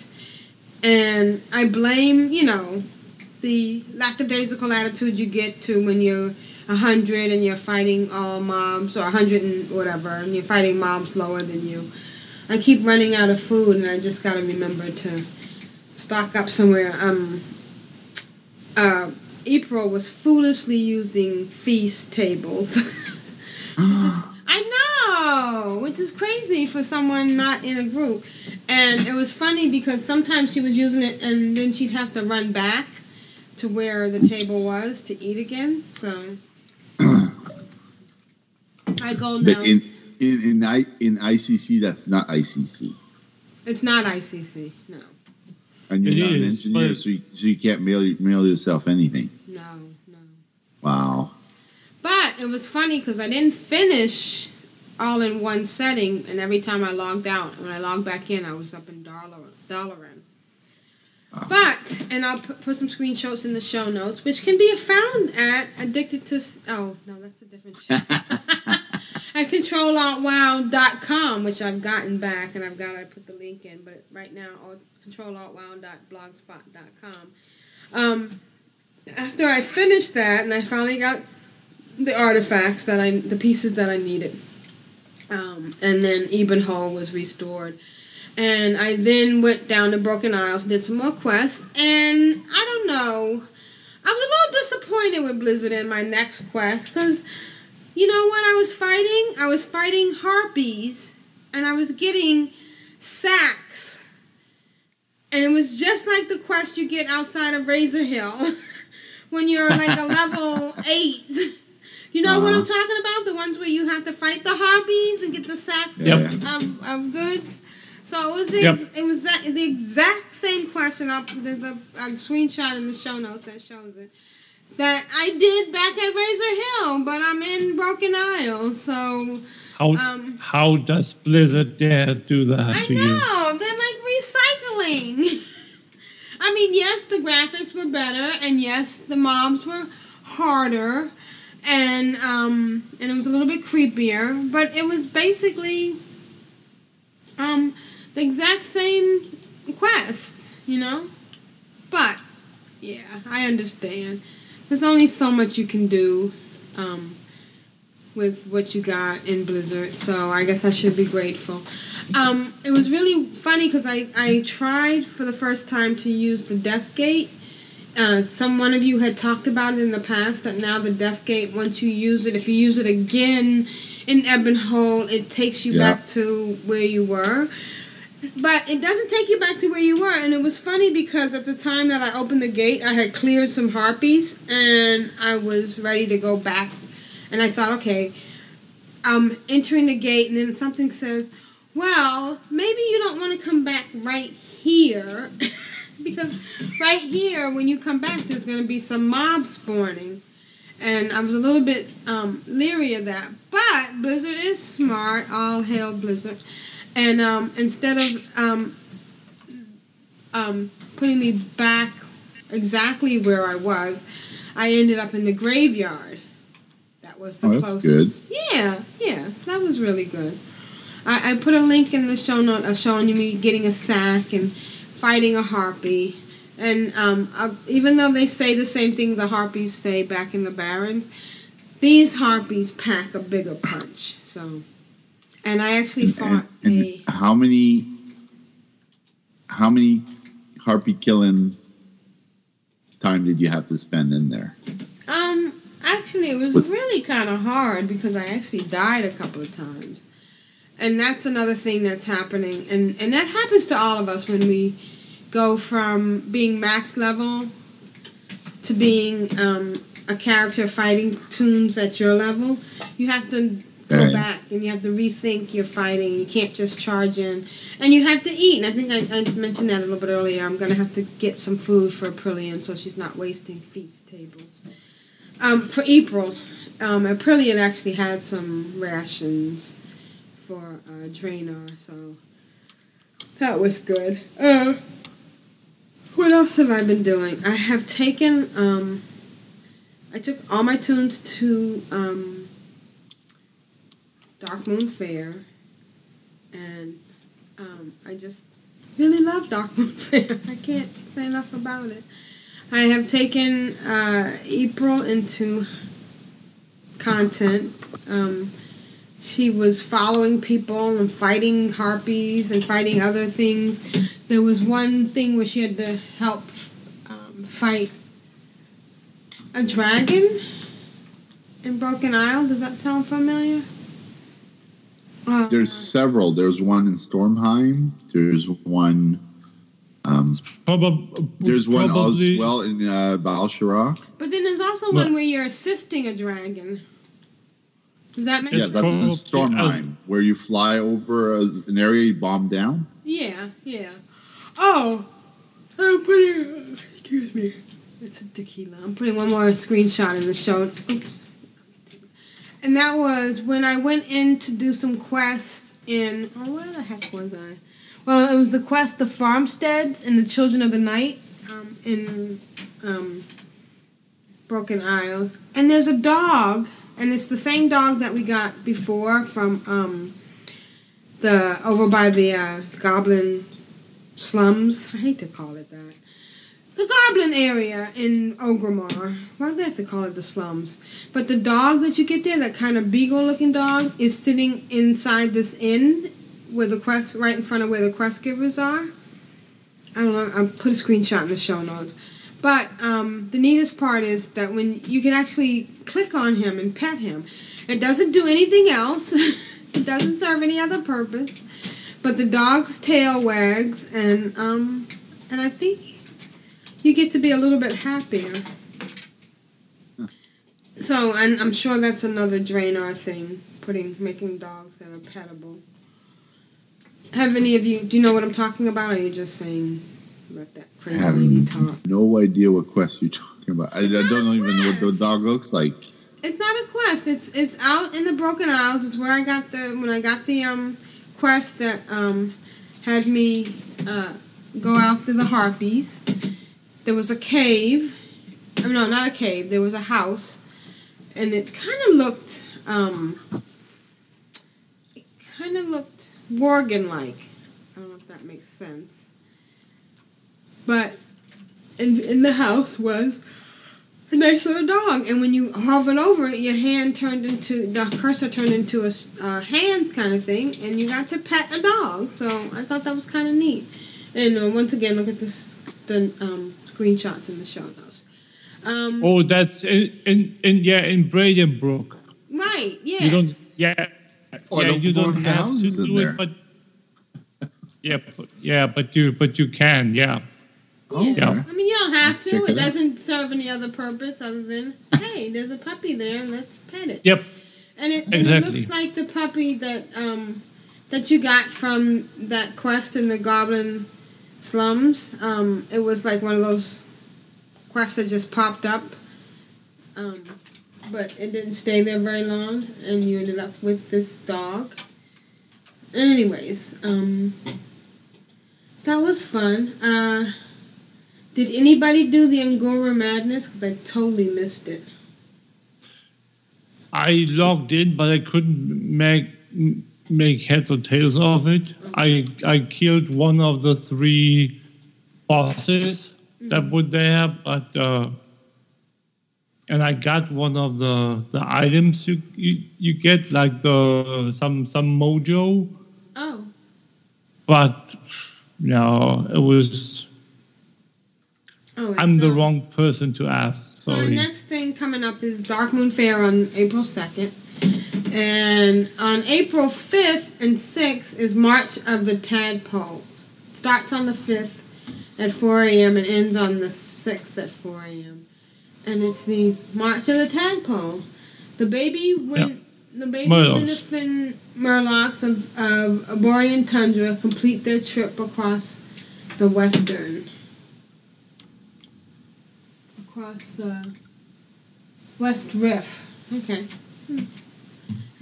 and I blame you know the lackadaisical attitude you get to when you're hundred and you're fighting all mobs or hundred and whatever, and you're fighting mobs lower than you. I keep running out of food, and I just got to remember to stock up somewhere. Um, uh, April was foolishly using feast tables. is, I know, which is crazy for someone not in a group. And it was funny because sometimes she was using it, and then she'd have to run back to where the table was to eat again. So I go now. But in in in, I, in ICC, that's not ICC, It's not ICC. No, and you're It not an engineer, but- so you, so you can't mail mail yourself anything. no, no. Wow. But it was funny because I didn't finish all in one setting, and every time I logged out, when I logged back in, I was up in Dollar Dalaran. But and I'll put, put some screenshots in the show notes, which can be found at Addicted to. Oh no, that's a different show. at controlaltwow.com, which I've gotten back, and I've got to put the link in. But right now, oh, controlaltwow.blogspot.com. Um, after I finished that, and I finally got the artifacts that I, the pieces that I needed, um, and then Ebon Hold was restored. And I then went down to Broken Isles, did some more quests, and I don't know. I was a little disappointed with Blizzard in my next quest because, you know what I was fighting? I was fighting harpies, and I was getting sacks. And it was just like the quest you get outside of Razor Hill when you're like a level 8. You know what I'm Uh-huh. talking about? The ones where you have to fight the harpies and get the sacks Yep. of, of goods. So it was the, yep. it was that, the exact same question. I'll, there's a, a screenshot in the show notes that shows it. That I did back at Razor Hill, but I'm in Broken Isle, so How Um, how does Blizzard dare do that I to you? know they're like recycling. I mean, yes, the graphics were better, and yes, the mobs were harder, and um, and it was a little bit creepier, but it was basically um the exact same quest, you know. But yeah, I understand. There's only so much you can do. Um, with what you got in Blizzard, so I guess I should be grateful. Um, it was really funny because I, I tried for the first time to use the Death Gate. Uh, some one of you had talked about it in the past that now the Death Gate, once you use it, if you use it again in Ebon Hold, it takes you Yeah. back to where you were. But it doesn't take you back to where you were. And it was funny because at the time that I opened the gate, I had cleared some harpies and I was ready to go back. And I thought, okay, I'm entering the gate, and then something says, well, maybe you don't want to come back right here. because right here, when you come back, there's going to be some mob spawning. And I was a little bit um, leery of that. But Blizzard is smart. All hail Blizzard. And um, instead of um, um, putting me back exactly where I was, I ended up in the graveyard. That was the Oh, closest. Yeah, yeah. So that was really good. I, I put a link in the show note of showing you me getting a sack and fighting a harpy. And um, uh, even though they say the same thing the harpies say back in the Barrens, these harpies pack a bigger punch. So, and I actually fought And a. how many how many harpy killing time did you have to spend in there? Um, actually, it was really kind of hard because I actually died a couple of times, and that's another thing that's happening, and and that happens to all of us when we go from being max level to being um, a character fighting tunes at your level. You have to go back and you have to rethink your fighting. You can't just charge in, and you have to eat. And I think I, I mentioned that a little bit earlier. I'm gonna have to get some food for Aprillian so she's not wasting feast tables. Um, for April, um, Aprillian actually had some rations for uh, Draenor, so that was good. Uh, what else have I been doing? I have taken, um, I took all my tunes to um, Darkmoon Faire, and um, I just really love Dark Moon Fair. I can't say enough about it. I have taken uh, April into content. Um, she was following people and fighting harpies and fighting other things. There was one thing where she had to help um, fight a dragon in Broken Isle. Does that sound familiar? Uh, There's several. There's one in Stormheim. There's one. Um, Probably. there's one probably, as well in uh, Val'sharah. but then there's also Well- one where you're assisting a dragon. Does that make Yeah, sense? that's in probably- Stormheim, where you fly over a, an area you bomb down. Yeah, yeah. Oh, I'm putting. Excuse me. It's a tequila. I'm putting one more screenshot in the show. Oops. And that was when I went in to do some quests in. Oh, where the heck was I? Well, it was the quest, the farmsteads and the children of the night um, in um, Broken Isles. And there's a dog, and it's the same dog that we got before from um, the over by the uh, Goblin slums. I hate to call it that. The Goblin area in Orgrimmar. Why do they have to call it the slums? But the dog that you get there, that kind of beagle-looking dog, is sitting inside this inn where the quest, right in front of where the quest givers are. I don't know. I'll put a screenshot in the show notes. But um, the neatest part is that when you can actually click on him and pet him, it doesn't do anything else. it doesn't serve any other purpose. But the dog's tail wags, and um, and I think you get to be a little bit happier. So, and I'm sure that's another Draenor thing, putting making dogs that are petable. Have any of you? Do you know what I'm talking about? Or are you just saying let that Crazy have lady talk? no idea what quest you're talking about. I, I don't a even know what the dog looks like. It's not a quest. It's it's out in the Broken Isles. It's where I got the when I got the um quest that um had me uh, go after the harpies. There was a cave. I mean, no, not a cave. There was a house, and it kind of looked um it kind of looked Worgen like. I don't know if that makes sense. But in in the house was a nice little dog. And when you hovered over it, your hand turned into the cursor turned into a uh, hand kind of thing, and you got to pet a dog. So I thought that was kind of neat. And uh, once again, look at this the um, screenshots in the show notes. Um, Oh, that's in, in, in yeah in Bradensbrook. right? Yes. You don't yeah Oh, yeah you don't have to houses in do there. it, but yeah but, yeah but you but you can yeah. Okay. Yeah. I mean, you don't have Let's to. It it doesn't serve any other purpose other than, hey, there's a puppy there, let's pet it. Yep. And it, and Exactly. it looks like the puppy that um that you got from that quest in the Goblin slums. Um, it was like one of those quests that just popped up, um, but it didn't stay there very long, and you ended up with this dog. Anyways, um, that was fun. Uh, did anybody do the Un'Goro Madness? Because I totally missed it. I logged in, but I couldn't make make heads or tails of it. I I killed one of the three bosses that were there, but uh, and I got one of the the items you you, you get like the some some mojo, Oh, but you no, it was. Oh. I'm the wrong person to ask. So the next thing coming up is Darkmoon Faire on April 2nd. And on April 5th and 6th is March of the Tadpoles. Starts on the 5th at 4 a.m. and ends on the 6th at 4 a.m. And it's the March of the Tadpole. The baby win- the baby Murlocs. Murlocs of, of Arborean Tundra complete their trip across the western across the West Rift. Okay. Hmm.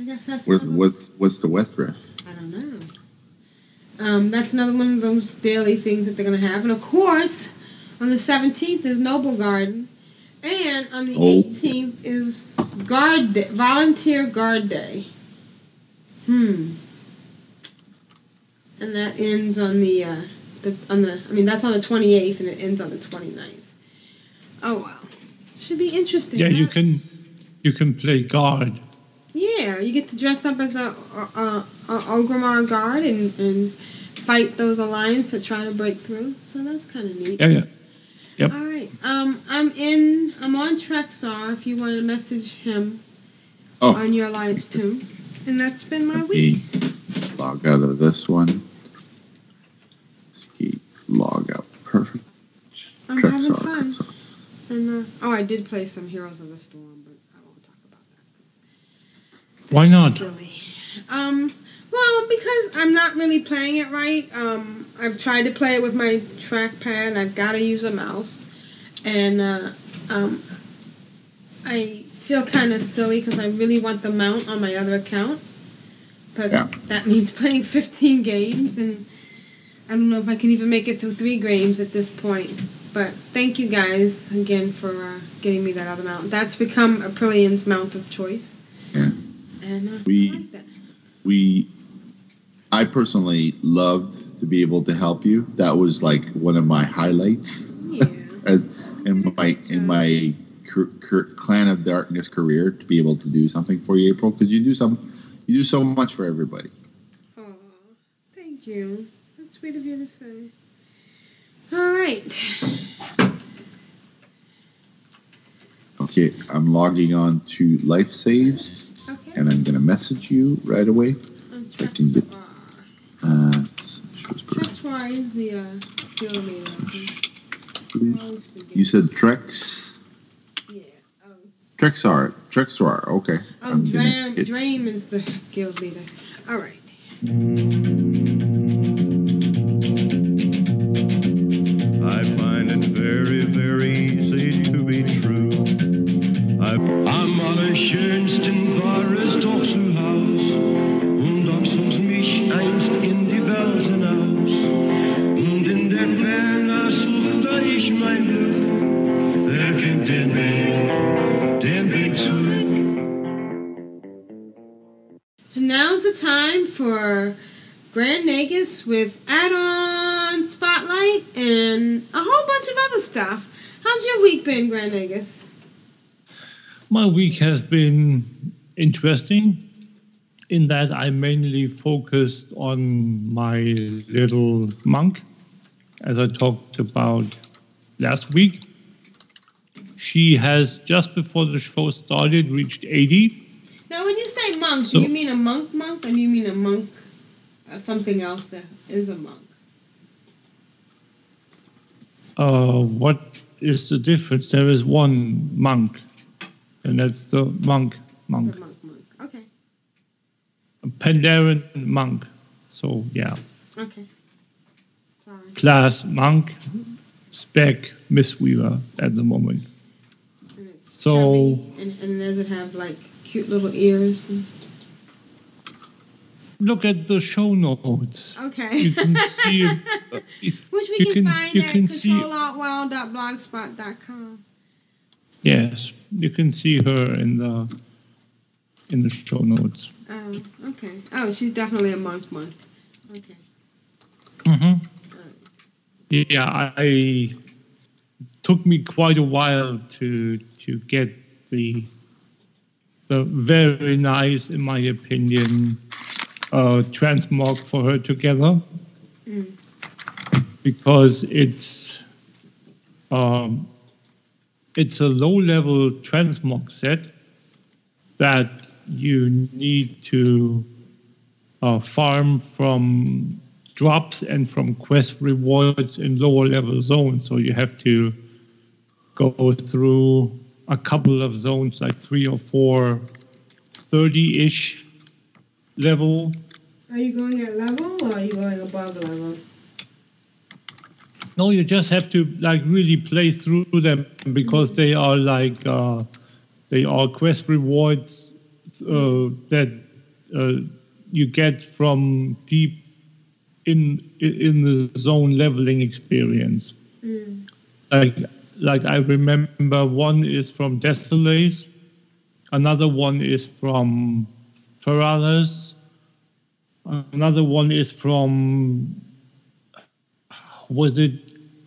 I guess that's What's, another- what's, what's the West Rift? I don't know. Um, that's another one of those daily things that they're gonna have, and of course, on the seventeenth is Noblegarden, and on the Oh. eighteenth is Guard Day, Volunteer Guard Day. Hmm. And that ends on the, uh, the on the. I mean, that's on the twenty eighth, and it ends on the 29th. Oh wow, should be interesting. Yeah, you can you can play guard. Yeah, you get to dress up as a, a, a, a Orgrimmar guard and, and fight those alliance that try to break through. So that's kind of neat. Yeah, yeah. Yep. All right. Um, I'm in. I'm on Trexar. If you want to message him Oh. on your alliance too, and that's been my Let week. log out of this one. Escape, log out. Perfect. I'm having fun. Trexar. And uh, oh, I did play some Heroes of the Storm, but I won't talk about that. Why not? Silly. Um. Well, because I'm not really playing it right. Um, I've tried to play it with my trackpad. I've got to use a mouse, and uh, um, I feel kind of silly because I really want the mount on my other account, but Yeah. that means playing 15 games, and I don't know if I can even make it through three games at this point. But thank you guys again for uh, getting me that other mount. That's become Aprillian's mount of choice. Yeah. And uh, We- I like that. we i personally loved to be able to help you that was like one of my highlights Yeah. in my in my clan of darkness career to be able to do something for you april because you do some you do so much for everybody Aw, thank you. That's sweet of you to say. All right. okay i'm logging on to life saves Okay. and i'm going to message you right away I'm I can get- uh is the uh, guild leader. I think. I always forget. you said trex Yeah. Oh, trexar trexar okay oh Dram, hit- is the guild leader. All right. Week has been interesting in that I mainly focused on my little monk, as I talked about last week. She has, just before the show started, reached 80. Now, when you say monk, So- do you mean a monk monk, or do you mean a monk, or something else that is a monk? Uh, what is the difference? There is one monk, and that's the monk monk, The monk monk. Okay. a Pandaren monk. So, yeah. Okay. Sorry. class monk, spec Mistweaver at the moment. And it's So- and, and does it have like cute little ears? And, Look at the show notes. okay. You can see. uh, Which we can, can- find you at controlaltwow.blogspot.com. yes, you can see her in the in the show notes. Oh, okay. Oh, she's definitely a monk monk. Okay. hmm Yeah, I, I took me quite a while to to get the the very nice, in my opinion, uh, transmog for her together because it's um, it's a low level transmog set that you need to uh, farm from drops and from quest rewards in lower level zones. So you have to go through a couple of zones, like three or four 30 ish level. Are you going at level or are you going above level? No, you just have to like really play through them because they are like uh, they are quest rewards uh, that uh, you get from deep in in the zone leveling experience. Like like I remember one is from Desolace, another one is from Feralas, another one is from was it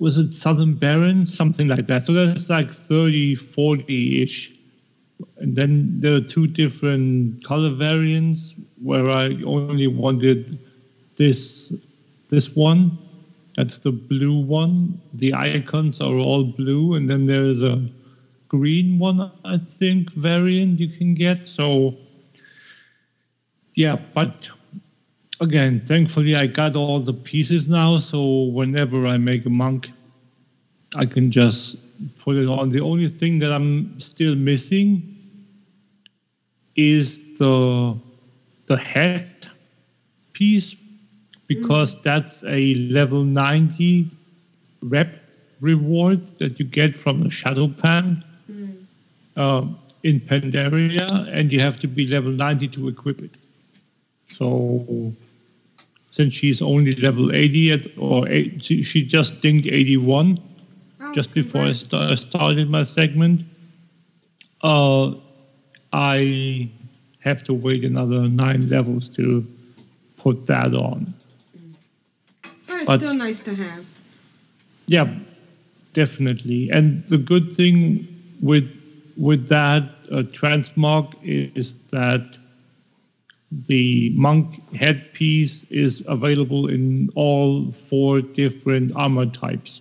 was it Southern Barrens something like that. So that's like 30, 40 ish. And then there are two different color variants where I only wanted this this one. That's the blue one. The icons are all blue, and then there's a green one, I think, variant you can get. So yeah, but again, thankfully I got all the pieces now, so whenever I make a monk, I can just put it on. The only thing that I'm still missing is the the head piece because that's a level 90 rep reward that you get from the Shado-Pan uh, in Pandaria, and you have to be level 90 to equip it. So since she's only level 80 at, or eight, she, she just dinged 81 Oh, just before I congrats. sta- started my segment. Uh, I have to wait another nine levels to put that on. But it's but- still nice to have. Yeah, definitely. And the good thing with with that uh, transmog is that the monk headpiece is available in all four different armor types.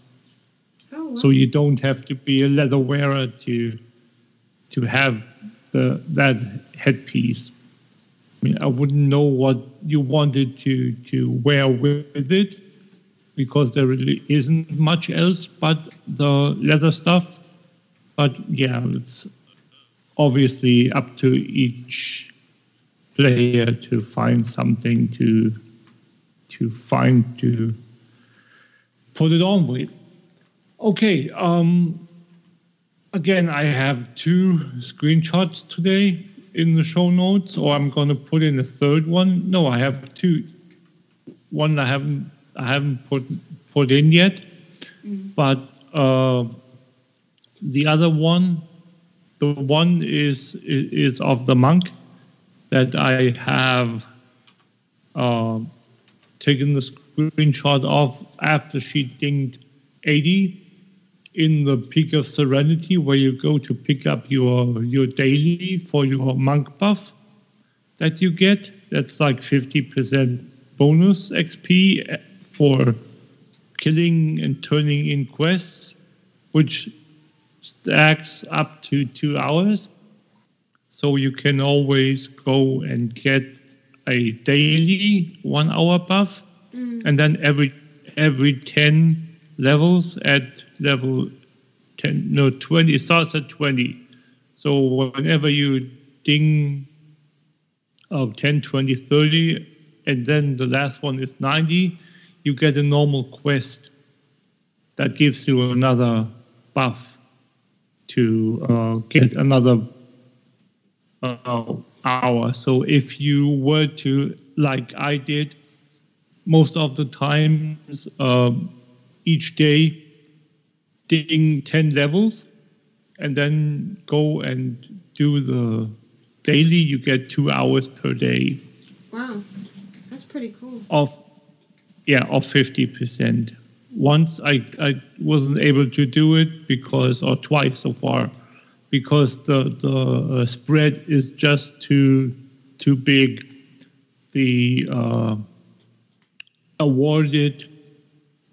Oh, wow. So you don't have to be a leather wearer to to have the, that headpiece. I mean, I wouldn't know what you wanted to to wear with it because there really isn't much else but the leather stuff. But yeah, it's obviously up to each player to find something to to find to put it on with. Okay, um, again, I have two screenshots today in the show notes, or I'm going to put in a third one. No, I have two. One I haven't I haven't put put in yet, but uh, the other one, the one is is of the monk that I have uh, taken the screenshot of after she dinged 80 in the Peak of Serenity, where you go to pick up your your daily for your monk buff that you get. That's like 50% bonus XP for killing and turning in quests, which stacks up to two hours. So you can always go and get a daily one hour buff, and then every every 10 levels at level 10 no 20 it starts at 20 so whenever you ding of 10 20 30 and then the last one is 90 you get a normal quest that gives you another buff to uh, get another uh, hour. So if you were to, like I did, most of the times um, each day ding 10 levels and then go and do the daily you get two hours per day Wow, that's pretty cool. of yeah of 50% once I, I wasn't able to do it because or twice so far because the the uh, spread is just too too big. The uh, awarded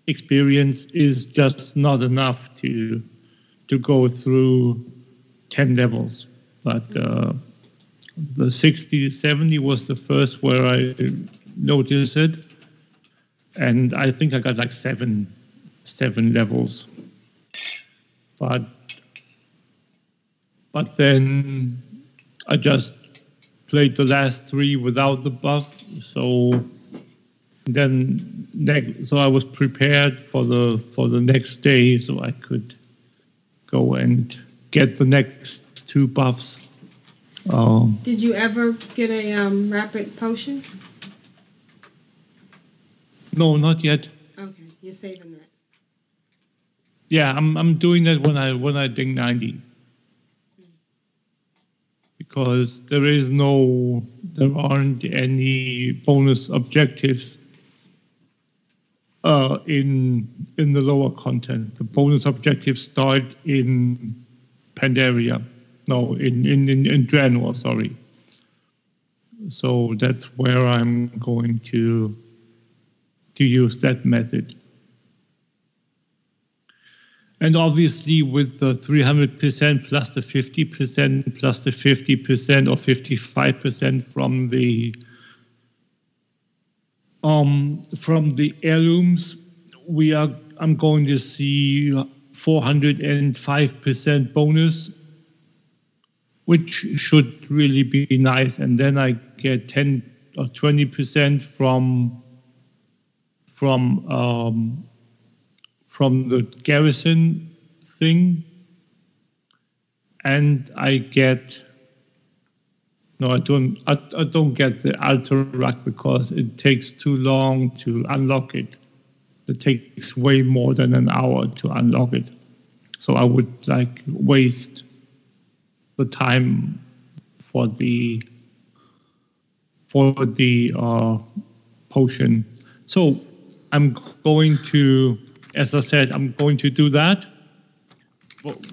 experience is just not enough to to go through 10 levels. But uh, the 60 70 was the first where i noticed it. And i think i got like seven seven levels. But but then i just played the last three without the buff so then next, so I was prepared for the for the next day, so I could go and get the next two buffs. Um, Did you ever get a um, rapid potion? no, not yet. Okay, you're saving that. Yeah, I'm I'm doing that when I when I ding ninety. Because there is no there aren't any bonus objectives uh, in in the lower content. The bonus objectives start in Pandaria. No, in in in, in Draenor, sorry. So that's where I'm going to to use that method. And obviously, with the 300% plus the 50% plus the 50% or 55% from the um, from the heirlooms, we are. I'm going to see 405% bonus, which should really be nice. And then I get 10 or 20% from from um, from the garrison thing, and I get. No, I don't. I, I don't get the altar rack because it takes too long to unlock it. It takes way more than an hour to unlock it. So I would like waste the time for the for the uh, potion. So I'm going to, as I said, I'm going to do that.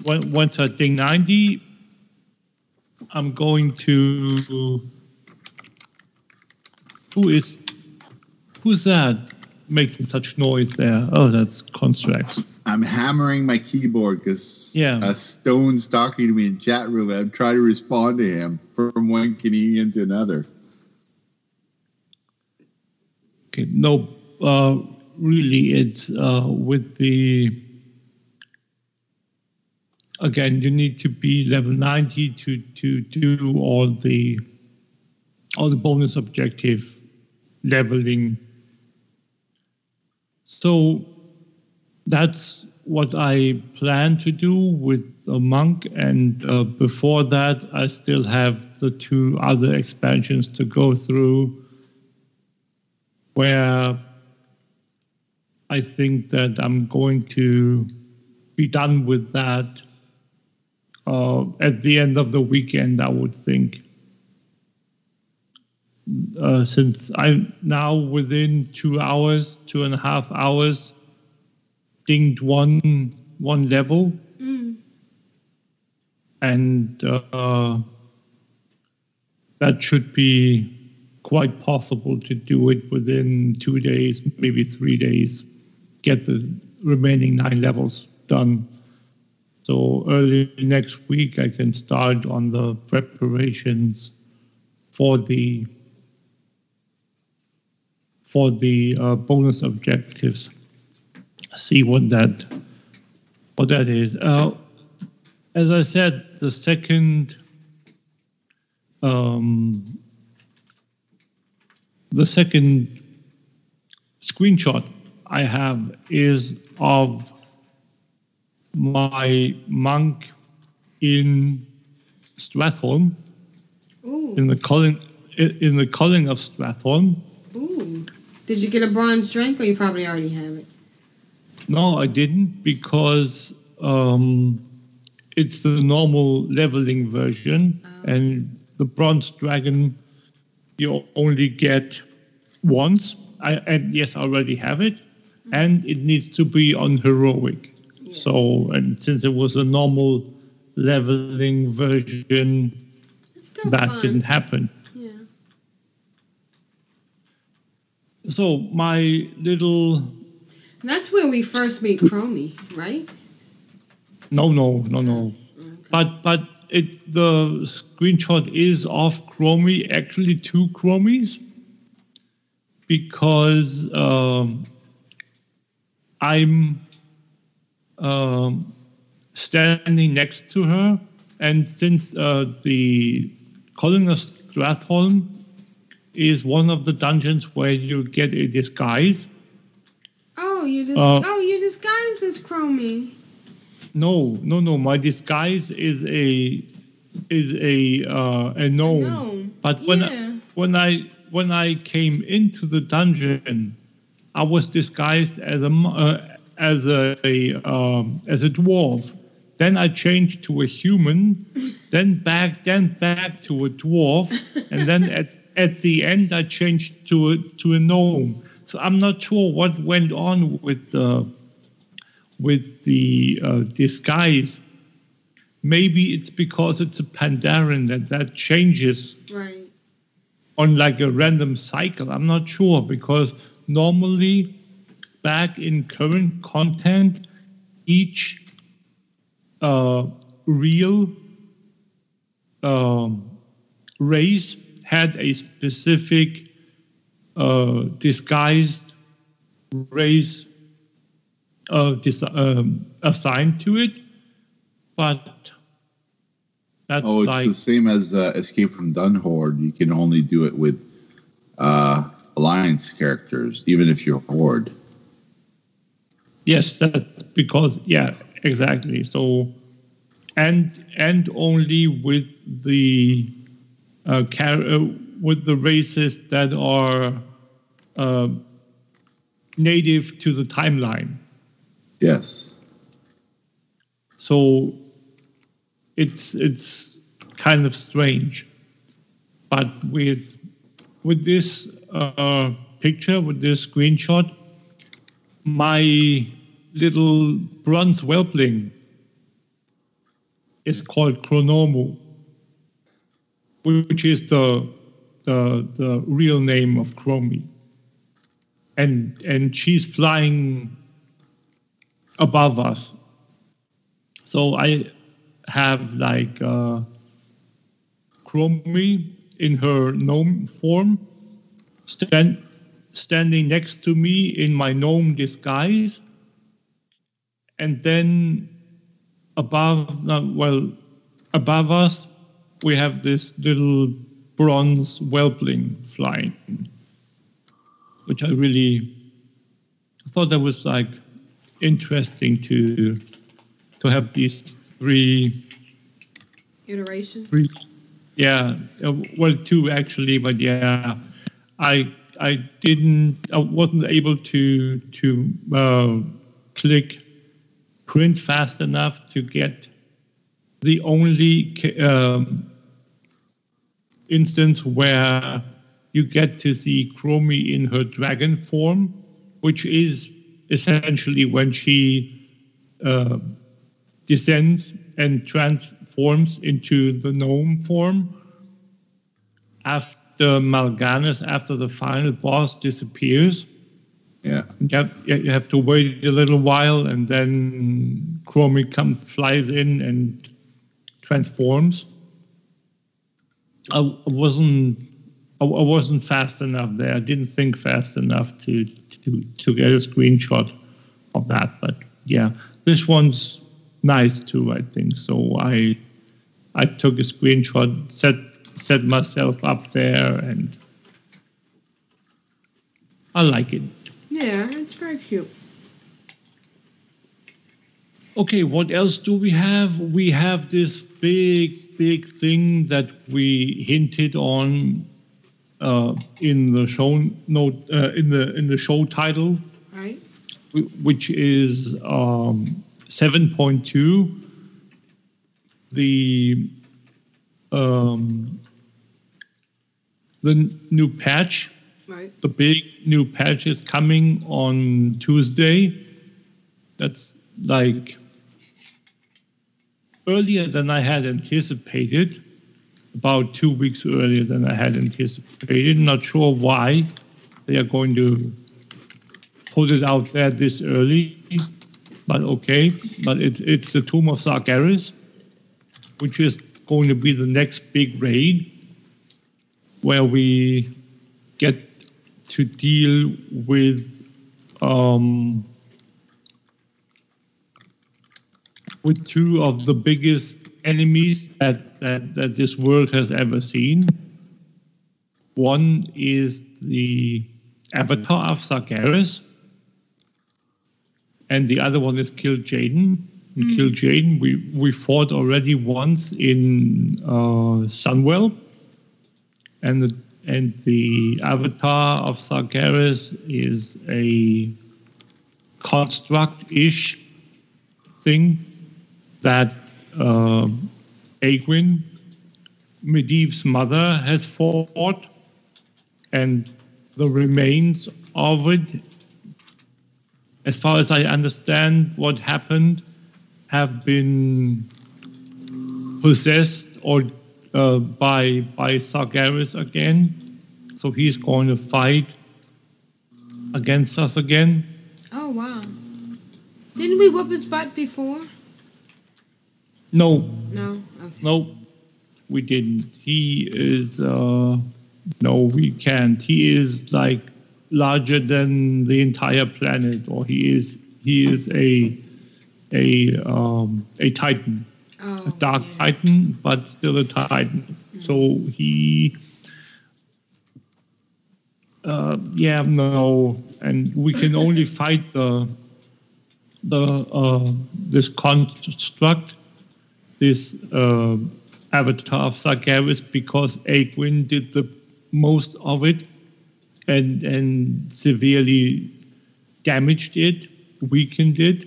When- Once I ding 90, I'm going to. Who is. Who's that making such noise there? Oh, that's Constrax. I'm hammering my keyboard because Yeah. a stone's talking to me in chat room, and I'm trying to respond to him from one Canadian to another. Okay, no, uh, really, it's uh, with the. Again, you need to be level 90 to, to do all the all the bonus objective leveling. So that's what I plan to do with a monk, and uh, before that, I still have the two other expansions to go through where I think that I'm going to be done with that uh, at the end of the weekend, I would think. Uh, since I'm now within two hours, two and a half hours, dinged one one level, and uh, that should be quite possible to do it within two days, maybe three days, get the remaining nine levels done. So early next week, I can start on the preparations for the for the uh, bonus objectives. See what that what that is. Uh, as I said, the second um, the second screenshot I have is of my monk in Stratholme, Ooh, in the Culling in the Culling of Stratholme. ooh. Did you get a bronze drake, or you probably already have it? No, I didn't because um, it's the normal leveling version, and the bronze dragon you only get once. I, and yes, I already have it, and it needs to be on heroic. So, and since it was a normal leveling version, that fun. didn't happen. Yeah. So my little that's where we first meet Chromie, right? No, no, no, no. But but it the screenshot is of Chromie, actually two Chromies, because um, I'm um, standing next to her, and since uh, the Culling of Stratholme is one of the dungeons where you get a disguise. Oh, you dis- Uh, oh you disguised as Chromie. No, no, no. My disguise is a is a uh, a gnome. gnome, But when yeah. I, when I when I came into the dungeon, I was disguised as a uh, as a, a um, as a dwarf. Then I changed to a human, then back then back to a dwarf, and then at at the end I changed to a to a gnome. So I'm not sure what went on with the with the uh, disguise. Maybe it's because it's a Pandaren that that changes Right. on like a random cycle. I'm not sure because normally back in current content, each uh, real um, race had a specific uh, disguised race uh, dis- um, assigned to it, but that's oh, it's like the same as uh, Escape from Durnholde. You can only do it with uh, Alliance characters, even if you're Horde. Yes, that's because yeah, exactly. So, and and only with the uh, car- uh, with the races that are uh, native to the timeline. Yes. So it's it's kind of strange, but with with this uh, picture, with this screenshot, my little bronze whelpling is called Chronormu, which is the the the real name of Chromie, and and she's flying above us. So I have like uh, Chromie in her gnome form, stand, standing next to me in my gnome disguise, and then above, uh, well, above us, we have this little bronze whelpling flying, which I really thought that was like interesting to to have these three iterations. three yeah uh, well two actually but yeah i i didn't i wasn't able to to uh, click print fast enough to get the only um, instance where you get to see Chromie in her dragon form, which is essentially when she uh, descends and transforms into the gnome form. After Mal'Ganis, after the final boss disappears. Yeah. You have, you have to wait a little while, and then Chromie comes, flies in, and transforms. I wasn't, I I wasn't fast enough there. I didn't think fast enough to to to get a screenshot of that. But yeah, this one's nice too. I think so. I I took a screenshot, set set myself up there, and I like it. Yeah, it's very cute. Okay, what else do we have? We have this big, big thing that we hinted on uh, in the show note uh, in the in the show title, Right? which is um, seven point two. The um, the new patch Right. the big new patch is coming on Tuesday. That's like earlier than I had anticipated, about two weeks earlier than I had anticipated. Not sure why they are going to put it out there this early, but okay. But it's it's the Tomb of Sargeras, which is going to be the next big raid, where we get to deal with um, with two of the biggest enemies that, that, that this world has ever seen. One is the Avatar of Sargeras, and the other one is Kil'jaeden. And Kil'jaeden, we, we fought already once in uh, Sunwell, and the and the avatar of Sargeras is a construct-ish thing that uh, Aegwynn, Medivh's mother, has fought, and the remains of it, as far as I understand what happened, have been possessed or uh, by by Sargeras again. So he's going to fight against us again. Oh wow. Didn't we whoop his butt before? No, No. Okay. no, we didn't. He is uh, no, we can't. He is like larger than the entire planet, or he is he is a a um, a titan. Oh. a dark titan, but still a titan. So he, uh, yeah, no, and we can only fight the the uh, this construct, this uh, avatar of Sargeras, because Aegwynn did the most of it, and and severely damaged it, weakened it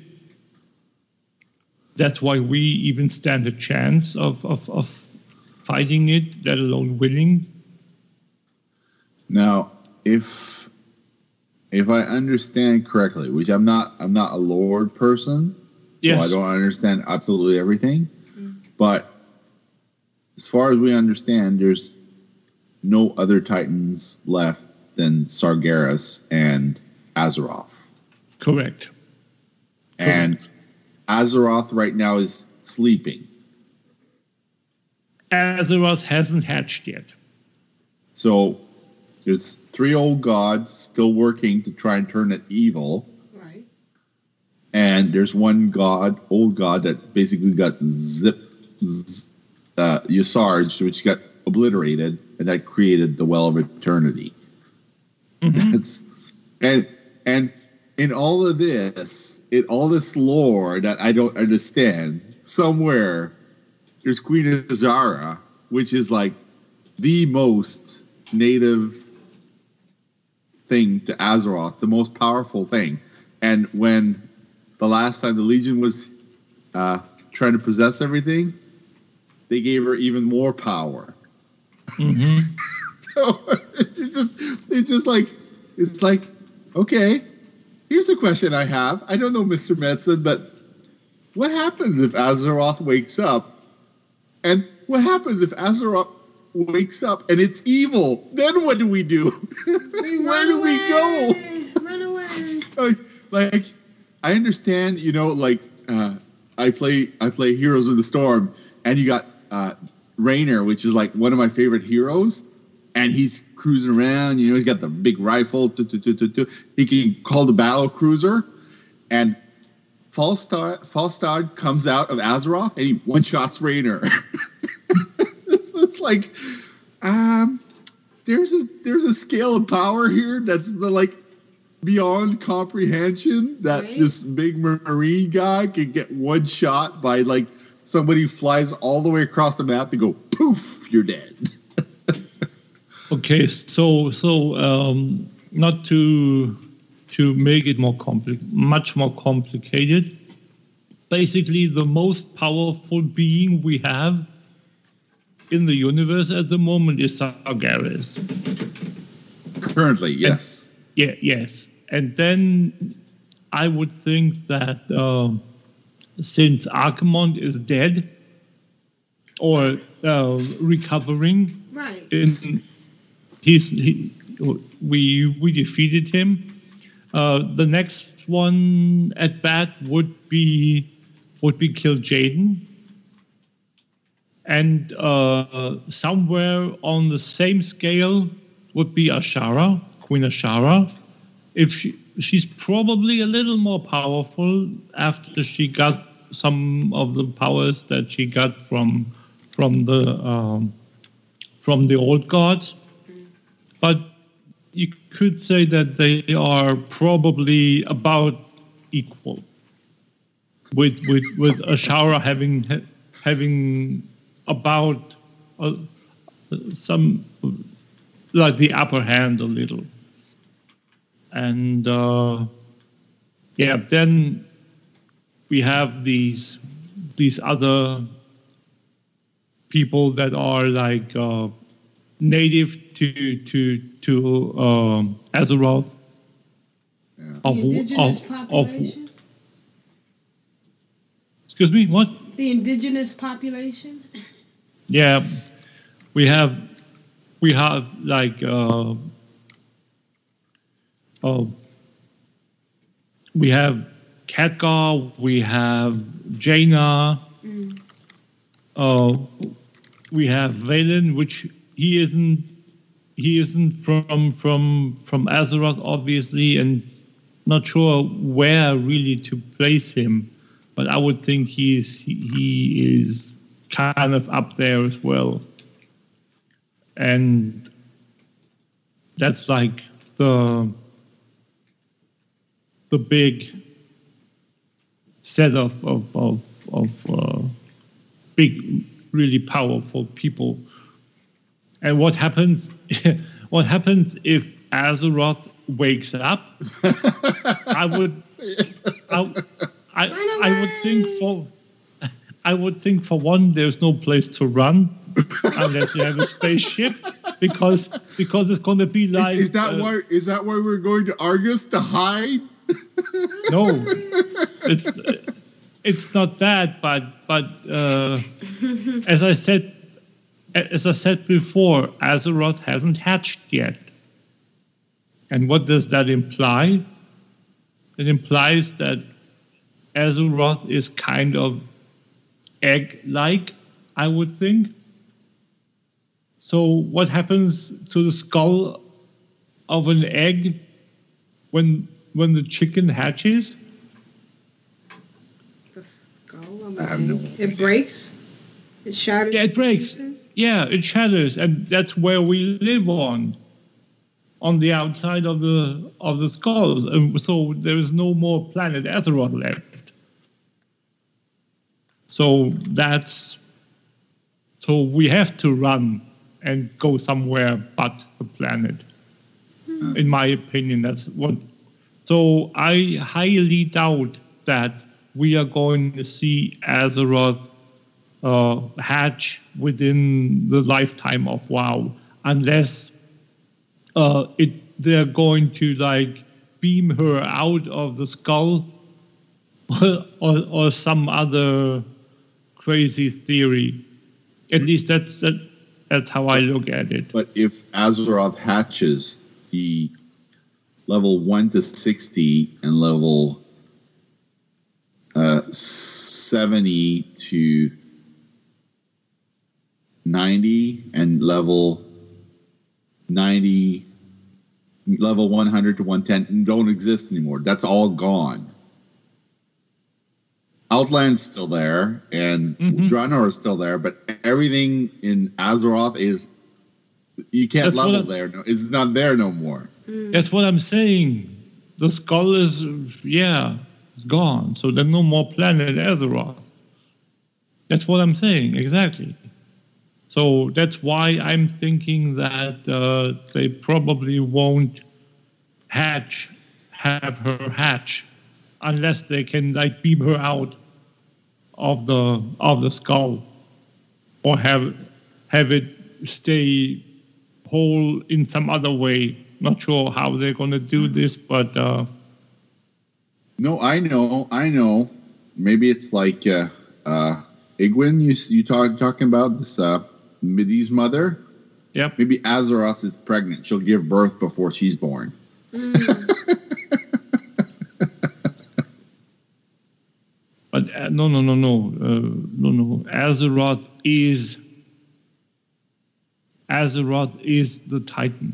that's why we even stand a chance of, of, of fighting it, let alone winning. Now, if if I understand correctly, which I'm not, I'm not a lord person, Yes. so I don't understand absolutely everything. Mm. But as far as we understand, there's no other titans left than Sargeras and Azeroth, Correct. and Azeroth right now is sleeping. Azeroth hasn't hatched yet. So there's three old gods still working to try and turn it evil. Right. and there's one god, old god, that basically got zip, z- uh, Y'Shaarj, which got obliterated, and that created the Well of Eternity. That's and and in all of this, in all this lore that I don't understand, somewhere there's Queen Azshara, which is like the most native thing to Azeroth, the most powerful thing. And when the last time the Legion was uh, trying to possess everything, they gave her even more power. so it's just, it's just like, it's like, okay, here's a question I have. I don't know, Mr. Metzen, but what happens if Azeroth wakes up? And what happens if Azeroth wakes up and it's evil? Then what do we do? We Where do we go? away. Run away. like, like I understand, you know, like uh, I play I play Heroes of the Storm, and you got uh, Raynor, which is like one of my favorite heroes, and he's cruising around. You know, he's got the big rifle. tu- tu- tu. He can call the battle cruiser, and Falstad Falstad comes out of Azeroth, and he one shots Raynor. it's, it's like, um, there's a there's a scale of power here that's the, like beyond comprehension that Right. this big marine guy could get one shot by like somebody flies all the way across the map and go poof, you're dead. Okay, so so um, not to to make it more compli- much more complicated. Basically, the most powerful being we have in the universe at the moment is Sargeras. Currently, yes. Yeah, yes, and then I would think that um since Archimonde is dead or uh, recovering, Right. in he's he, we we defeated him. Uh, the next one at bat would be would be Kil'jaeden, and uh, somewhere on the same scale would be Azshara, Queen Azshara. If she she's probably a little more powerful after she got some of the powers that she got from from the um, from the old gods, but you could say that they are probably about equal. With with with Azshara having having about uh, some like the upper hand a little, and uh, yeah, then we have these these other people that are like uh, native to to to um, Azeroth. Of, the indigenous of, of, population. excuse me, what? the indigenous population. Yeah, we have we have like uh, oh, we have Khadgar, we have Jaina, uh, we have Velen, which he isn't he isn't from from from Azeroth, obviously, and not sure where really to place him. But I would think he's he, he is kind of up there as well. And that's like the the big set of of of, of uh, big, really powerful people. And what happens? what happens if Azeroth wakes up? I would, I, I, I would think for, I would think for one, there's no place to run unless you have a spaceship, because because it's going to be like is that uh, why is that why we're going to Argus to hide? No, it's it's not that, but but uh, as I said, as I said before, Azeroth hasn't hatched yet. And what does that imply? It implies that Azeroth is kind of egg-like, I would think. So what happens to the skull of an egg when when the chicken hatches? The skull of I have an egg. It breaks. It shatters. Yeah, it to breaks. Yeah, it shatters, and that's where we live on, on the outside of the of the skull. And so there is no more planet Azeroth left. So that's so we have to run and go somewhere but the planet. Hmm. In my opinion, that's what. So I highly doubt that we are going to see Azeroth uh, hatch within the lifetime of WoW, unless uh, it they're going to like beam her out of the skull, or, or, some other crazy theory. At least that's that, that's how I look at it. But if Azeroth hatches, the level one to sixty and level uh, seventy to ninety and level ninety, level one hundred to one ten don't exist anymore. That's all gone. Outland's still there, and Mhm. Draenor is still there, but everything in Azeroth is you can't That's level there. No, it's not there no more. That's what I'm saying. the skull is yeah, it's gone. So there's no more planet Azeroth. That's what I'm saying exactly. So that's why I'm thinking that uh, they probably won't hatch, have her hatch, unless they can like beam her out of the of the skull, or have have it stay whole in some other way. Not sure how they're gonna do this, but uh, No, I know, I know. Maybe it's like uh, uh, Aegwynn. You you talk talking about this uh, Medivh's mother. Yep. Maybe Azeroth is pregnant. She'll give birth before she's born. But uh, no, no, no, no, uh, no, no. Azeroth is Azeroth is the Titan.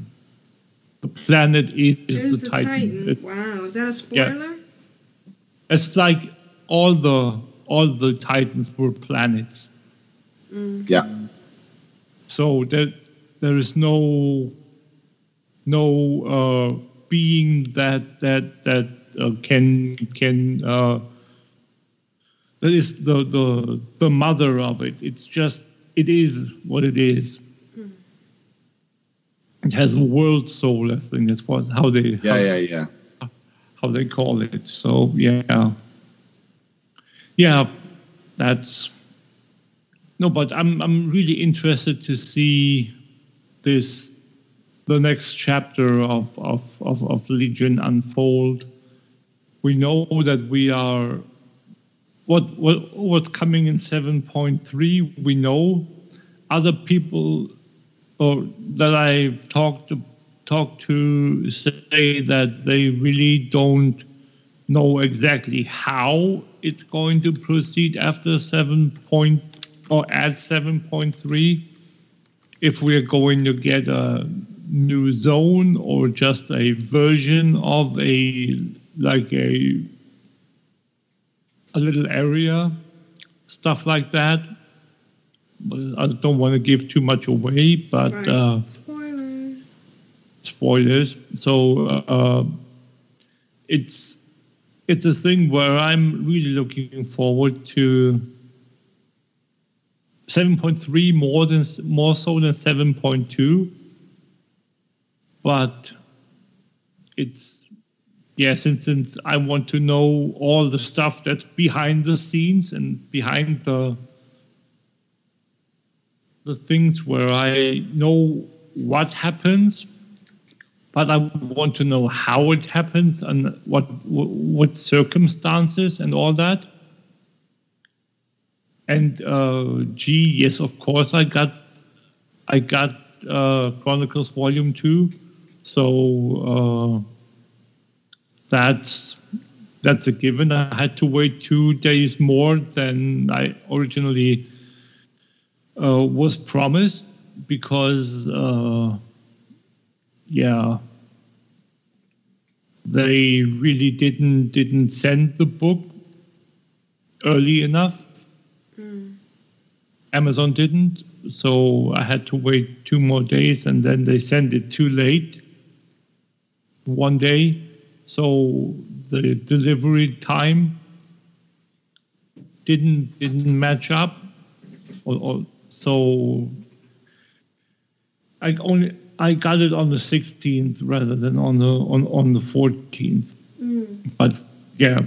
The planet is, Is the, the Titan. Titan. It- Wow, is that a Yeah. spoiler? it's like all the all the Titans were planets. Yeah. So there there is no no uh, being that that that uh, can can uh, that is the the the mother of it. It's just it is what it is. It has a world soul. I think that's what how they Yeah, how, yeah, yeah. how they call it. So yeah, yeah, that's no. But I'm I'm really interested to see this the next chapter of of of, of Legion unfold. We know that we are what what what's coming in seven point three. We know other people or that I've talked to, talked to say that they really don't know exactly how it's going to proceed after seven or at seven point three. If we're going to get a new zone or just a version of a like a a little area, stuff like that. I don't want to give too much away, but Right. uh, Spoilers. spoilers. So uh, it's it's a thing where I'm really looking forward to 7.3 more than more so than 7.2, but it's yeah. Since since I want to know all the stuff that's behind the scenes and behind the the things where I know what happens, but I want to know how it happens and what what circumstances and all that. And uh, gee, yes, of course, I got I got uh, Chronicles Volume Two, so uh, that's that's a given. I had to wait two days more than I originally uh, was promised because uh, yeah they really didn't didn't send the book early enough Hmm. amazon didn't so i had to wait two more days and then they sent it too late. One day. So the delivery time didn't didn't match up. Or, or so I only I got it on the 16th rather than on the on, on the 14th. Hmm. But yeah,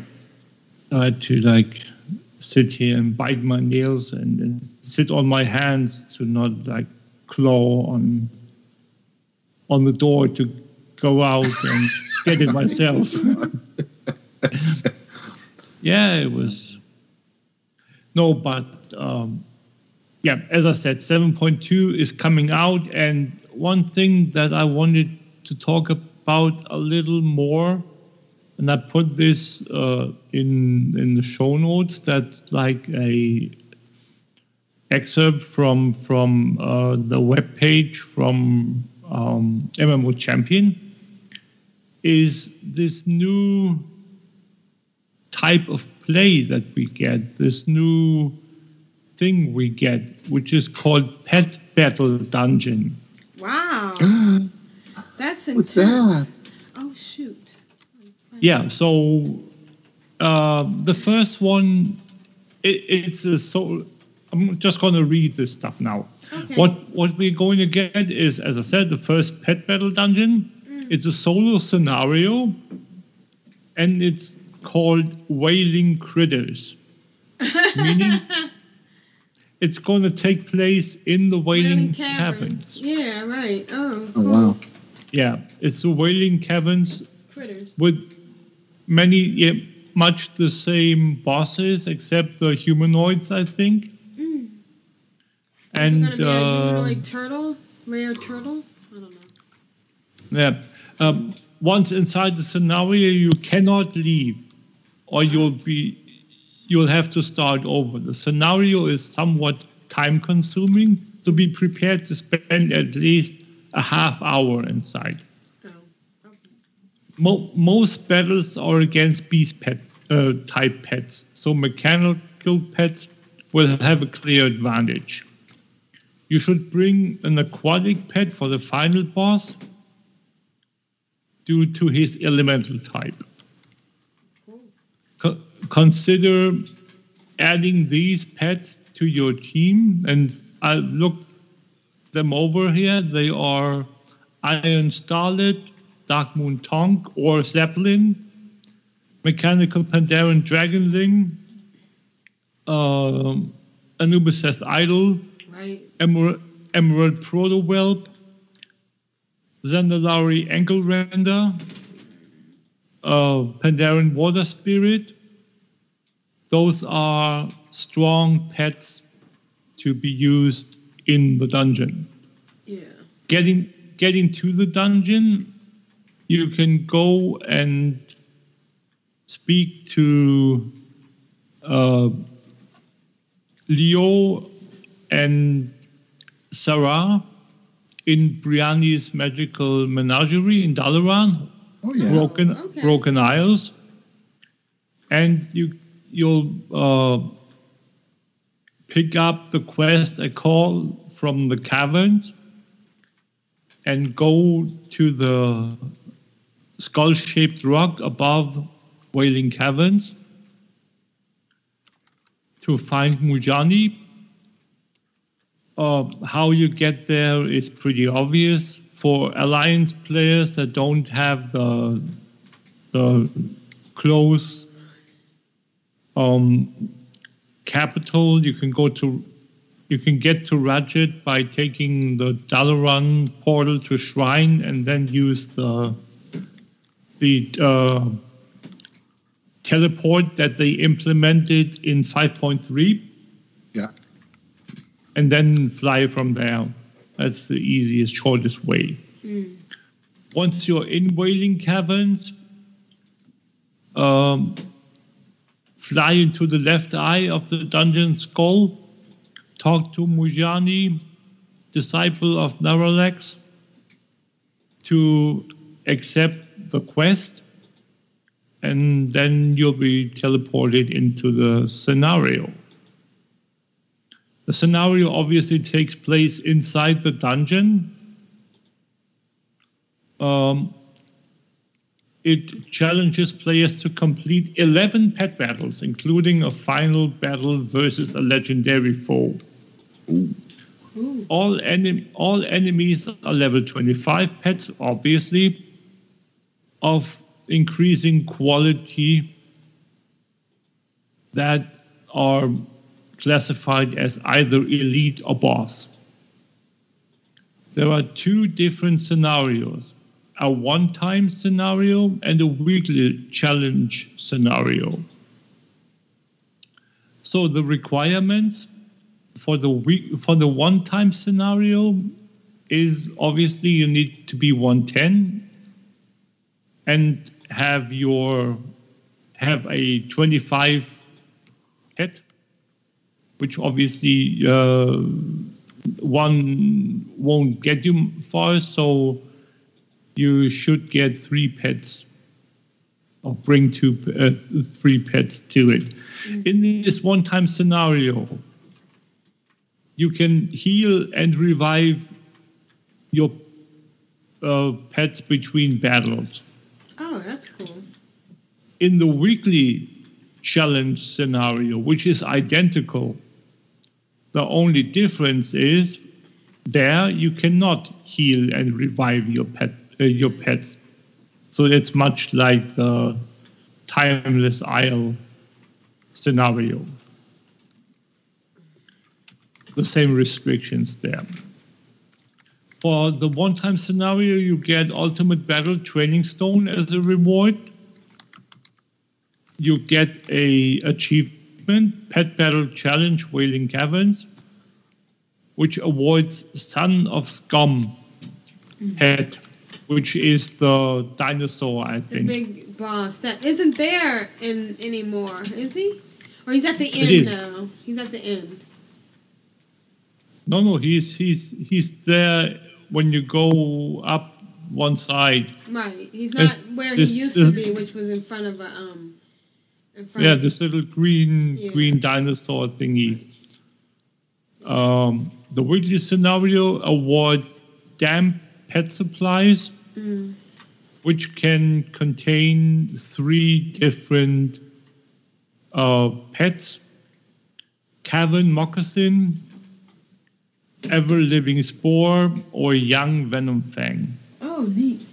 I had to like sit here and bite my nails and, and sit on my hands to not like claw on on the door to go out and get it myself. yeah, it was no, but um, yeah, as I said, 7.2 is coming out. And one thing that I wanted to talk about a little more, and I put this uh, in in the show notes, That like a excerpt from from uh, the web page from um, MMO Champion, is this new type of play that we get, this new thing we get, which is called Pet Battle Dungeon. Wow. That's What's intense. that? Oh shoot. Let's find Yeah, so uh, the first one, it, it's a so. I'm just going to read this stuff now. Okay. What what we're going to get is, as I said, the first pet battle dungeon. Mm. It's a solo scenario, and it's called Wailing Critters, meaning it's going to take place in the Wailing, Wailing Caverns. Yeah, right. Oh, Oh wow. Yeah, it's the Wailing Caverns critters. with many, yeah, much the same bosses except the humanoids, I think. And Is it gonna be a uh, humanoid turtle? Rare turtle? I don't know. yeah, um, once inside the scenario, you cannot leave, or you'll be, you'll have to start over. The scenario is somewhat time-consuming, so be prepared to spend at least a half hour inside. Mo- most battles are against beast pet uh, type pets, so mechanical pets will have a clear advantage. You should bring an aquatic pet for the final boss due to his elemental type. Co- consider adding these pets to your team, and I looked them over here. They are Iron Starlet, Darkmoon Tonk, or Zeppelin, Mechanical Pandaren Dragonling, um, Anubis Idol, Right. Emerald, Emerald Protowhelp, Zandalari Ankle Render, uh, Pandaren Water Spirit. Those are strong pets to be used in the dungeon. Yeah. Getting getting to the dungeon, you can go and speak to uh, Leo and Sarah in Breanni's magical menagerie in Dalaran, Oh yeah. Broken okay. Broken Isles, and you you'll uh, pick up the quest a call from the caverns and go to the skull-shaped rock above Wailing Caverns to find Mujani. Uh, how you get there is pretty obvious for alliance players that don't have the the close um, capital. You can go to you can get to Radget by taking the Dalaran portal to Shrine and then use the the uh, teleport that they implemented in 5.3 Yeah. and then fly from there. That's the easiest, shortest way. Once you're in Wailing Caverns, um, fly into the left eye of the dungeon skull, talk to Mujani, disciple of Naralex, to accept the quest, and then you'll be teleported into the scenario. The scenario obviously takes place inside the dungeon. Um, it challenges players to complete 11 pet battles, including a final battle versus a legendary foe. All, enem- all enemies are level 25 pets, obviously, of increasing quality that are classified as either elite or boss. There are two different scenarios a one time scenario and a weekly challenge scenario. So the requirements for the week for the one time scenario is obviously you need to be 110 and have your have a 25 hit which obviously uh, one won't get you far so you should get three pets or bring two uh, three pets to it. In this one time scenario you can heal and revive your uh, pets between battles Oh, cool. in the weekly challenge scenario, which is identical. The only difference is there you cannot heal and revive your pet uh, your pets. So it's much like the timeless isle scenario. The same restrictions there. For the one-time scenario, you get Ultimate Battle Training Stone as a reward. You get a achievement, Pet Battle Challenge Wailing Caverns, which awards Son of Skum pet, which is the dinosaur, I think. The think. big boss that isn't there in anymore, is he? Or he's at the end now. He's at the end. No, no, he's he's he's there when you go up one side. Right. He's not where this- he used to be, which was in front of a um in front Yeah, of this little green Yeah. green dinosaur thingy. Um, the weekly scenario awards damp pet supplies, Mm. which can contain three different uh, pets: cavern moccasin, ever living spore, or young venom fang. Oh neat.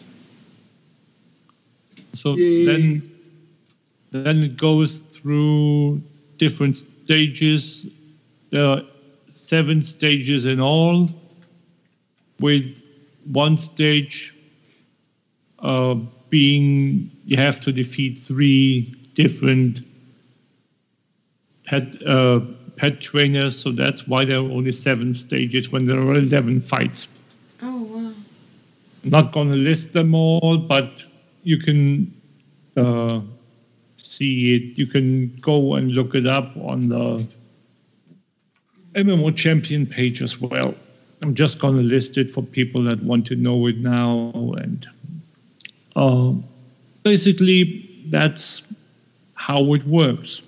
So then, then it goes through different stages. There are seven stages in all, with one stage uh, being you have to defeat three different pet uh, pet trainers. So that's why there are only seven stages when there are eleven fights. Oh wow. I'm not going to list them all, but you can uh, see it. You can go and look it up on the MMO Champion page as well. I'm just going to list it for people that want to know it now. And uh, basically, that's how it works.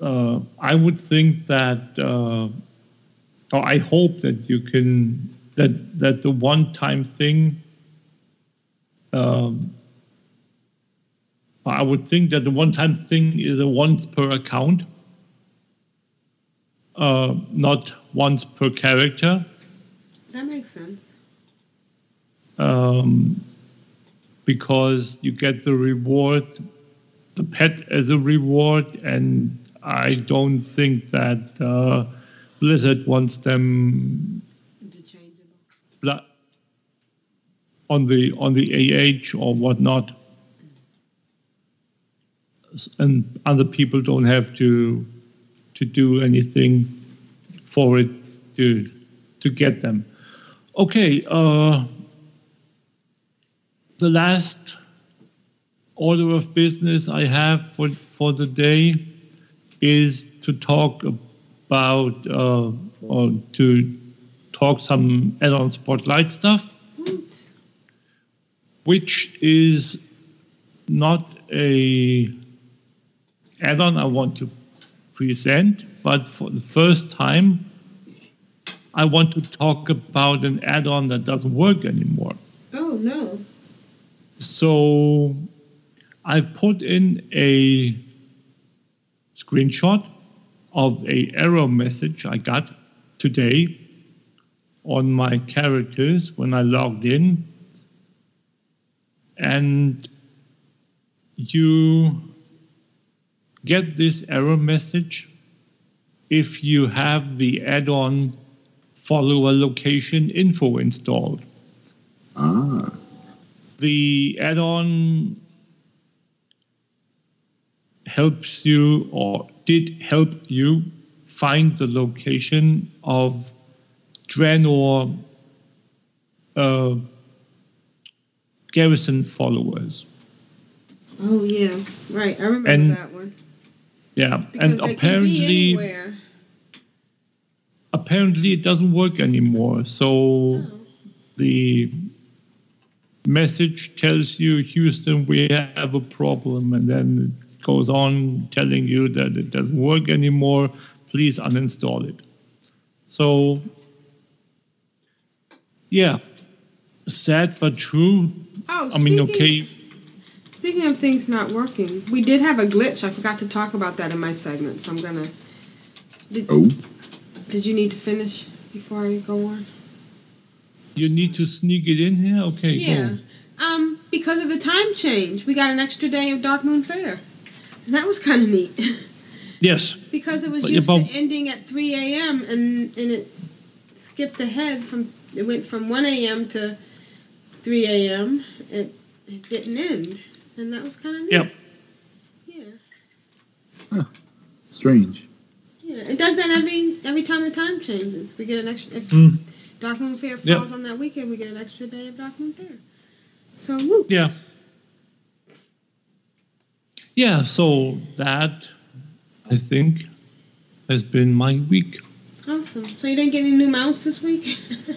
Uh, I would think that, uh, or I hope that you can that that the one-time thing. Um, I would think that the one-time thing is a once per account, uh, not once per character. That makes sense. um, because you get the reward, the pet as a reward, and I don't think that uh, Blizzard wants them on the on the AH or whatnot, and other people don't have to to do anything for it to to get them. Okay, uh, the last order of business I have for for the day is to talk about uh, or to talk some add-on spotlight stuff, which is not a add-on I want to present, but for the first time, I want to talk about an add-on that doesn't work anymore. Oh no. So I put in a screenshot of a error message I got today on my characters when I logged in. And you get this error message if you have the add-on follower location info installed. Ah. The add-on helps you or did help you find the location of Draenor uh, garrison followers. Oh yeah. Right. I remember And- that one. Yeah, Because and they could be apparently apparently it doesn't work anymore. So the message tells you, Houston, we have a problem, and then goes on telling you that it doesn't work anymore. Please uninstall it. So, yeah, sad but true. Oh, I mean, speaking- okay, Speaking of things not working, we did have a glitch. I forgot to talk about that in my segment, so I'm gonna. Did, Oh, did you need to finish before I go on? You need to sneak it in here? Okay, Yeah. go. Um, because of the time change, we got an extra day of Darkmoon Faire. And that was kind of neat. Yes. because it was But used to ending at 3 a.m. and and it skipped ahead from it went from 1 a.m. to 3 a.m. It, it didn't end, and that was kind of neat. Yep. Yeah, strange. yeah. It does that every every time the time changes. We get an extra. If Mm. Darkmoon Faire Yep. falls on that weekend, we get an extra day of Darkmoon Faire. So woo. Yeah. Yeah, so that, I think, has been my week. Awesome. So you didn't get any new mounts this week?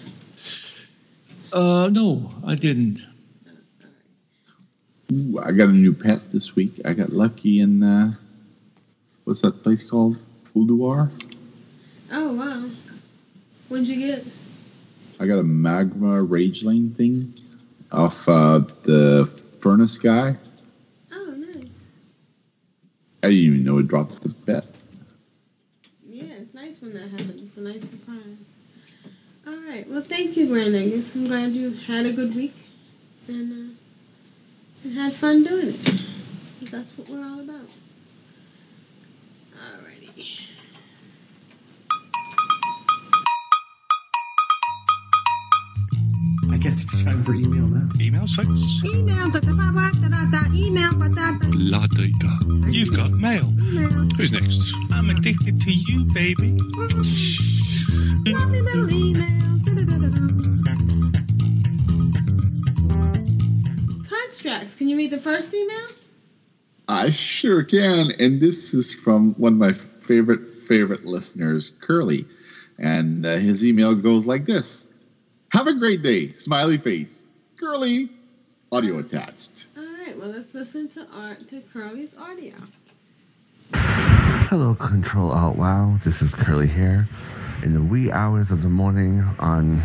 Uh, no, I didn't. Ooh, I got a new pet this week. I got lucky in uh, what's that place called? Ulduar. oh wow. What'd you get? I got a magma rageling thing off uh, the furnace guy. I didn't even know it dropped the bet. Yeah, it's nice when that happens. It's a nice surprise. All right. Well, thank you, Grand Nagus. I'm glad you had a good week and uh, and had fun doing it. that's what we're all about. Guess it's time for email now. Email folks? Email. Da, da, ba, ba, da, da, da, email. Ba, da, da. La da da. You've got mail. Who's next? I'm addicted to you, baby. Lovely little email. Da, da, da, da, da. Constrax. Can you read the first email? I sure can. And this is from one of my favorite, favorite listeners, Curly. And uh, his email goes like this Have a great day. Smiley face. Curly. Audio attached. All right. Well, let's listen to art to Curly's audio. Hello, Control Alt Wow. This is Curly here. In the wee hours of the morning on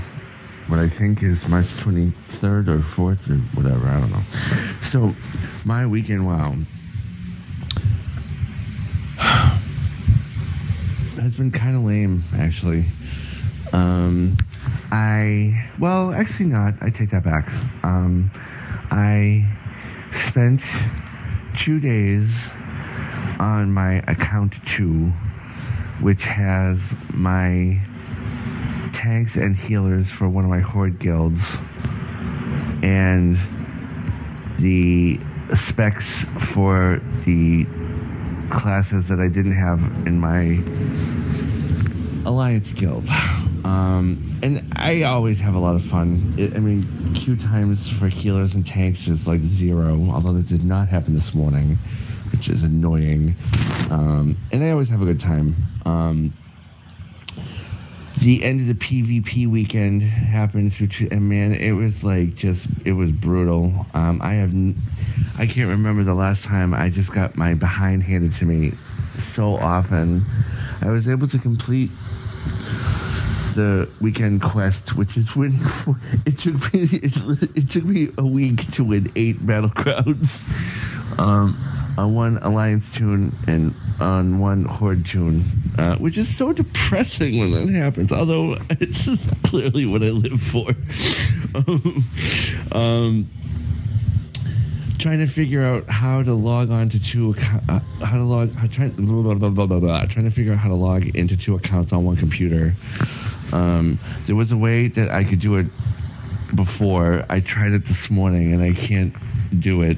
what I think is March 23rd or 4th or whatever, I don't know. So, my weekend wow has been kind of lame, actually. Um, I, well, actually not. I take that back. Um, I spent two days on my account two, which has my tanks and healers for one of my horde guilds, and the specs for the classes that I didn't have in my alliance guild. Um, and I always have a lot of fun. It, I mean, queue times for healers and tanks is like zero, although that did not happen this morning, which is annoying. Um, and I always have a good time. Um, the end of the PvP weekend happened, which, and man, it was like just, it was brutal. Um, I have, I can't remember the last time I just got my behind handed to me so often. I was able to complete the weekend quest, which is winning. For, it took me it, it took me a week to win eight battlegrounds um, on one alliance toon and on one horde toon, uh, which is so depressing when that happens. Although it's just clearly what I live for. um, trying to figure out how to log on to two uh, how to log how, trying, blah, blah, blah, trying to figure out how to log into two accounts on one computer um, there was a way that i could do it before. I tried it this morning and i can't do it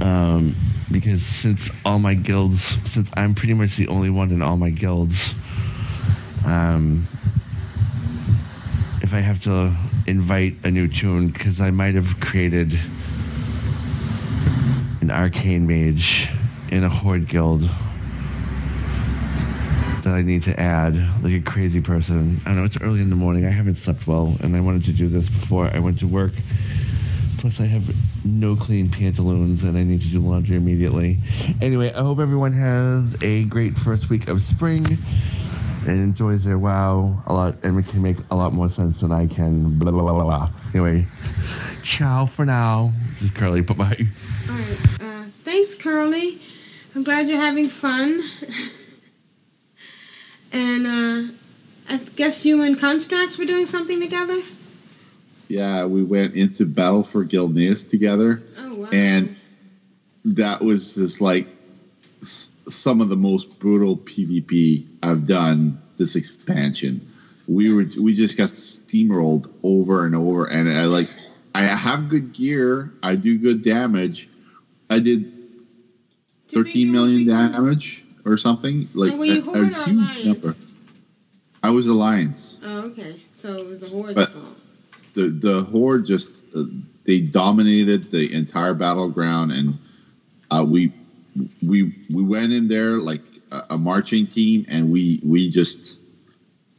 um, because since all my guilds since i'm pretty much the only one in all my guilds um, if i have to invite a new toon because i might have created an arcane mage in a horde guild that I need to add, like a crazy person. I know it's early in the morning. I haven't slept well, and I wanted to do this before I went to work. Plus, I have no clean pantaloons, and I need to do laundry immediately. Anyway, I hope everyone has a great first week of spring. and enjoys their WoW a lot and it can make a lot more sense than I can. Blah blah blah blah. blah. Anyway, ciao for now. This is Curly. Bye bye. All right. Uh, thanks, Curly. I'm glad you're having fun. and uh, I guess you and Constrax were doing something together. Yeah, we went into Battle for Gilneas together, Oh wow. and that was just like some of the most brutal PvP I've done this expansion. We were we just got steamrolled over and over, and I like I have good gear, I do good damage. I did thirteen million damage or something like Oh, were you a, a huge number. I was Alliance. Oh, okay. So it was the Horde's But- fault. the the horde just uh, they dominated the entire battleground and uh, we we we went in there like a, a marching team and we we just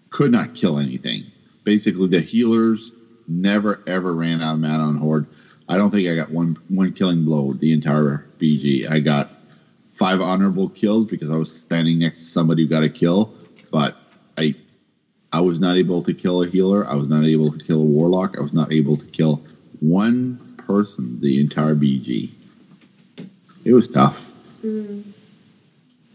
could not kill anything basically the healers never ever ran out of mana on horde i don't think i got one one killing blow the entire bg i got five honorable kills because i was standing next to somebody who got a kill but i I was not able to kill a healer. I was not able to kill a warlock. I was not able to kill one person the entire BG. It was tough.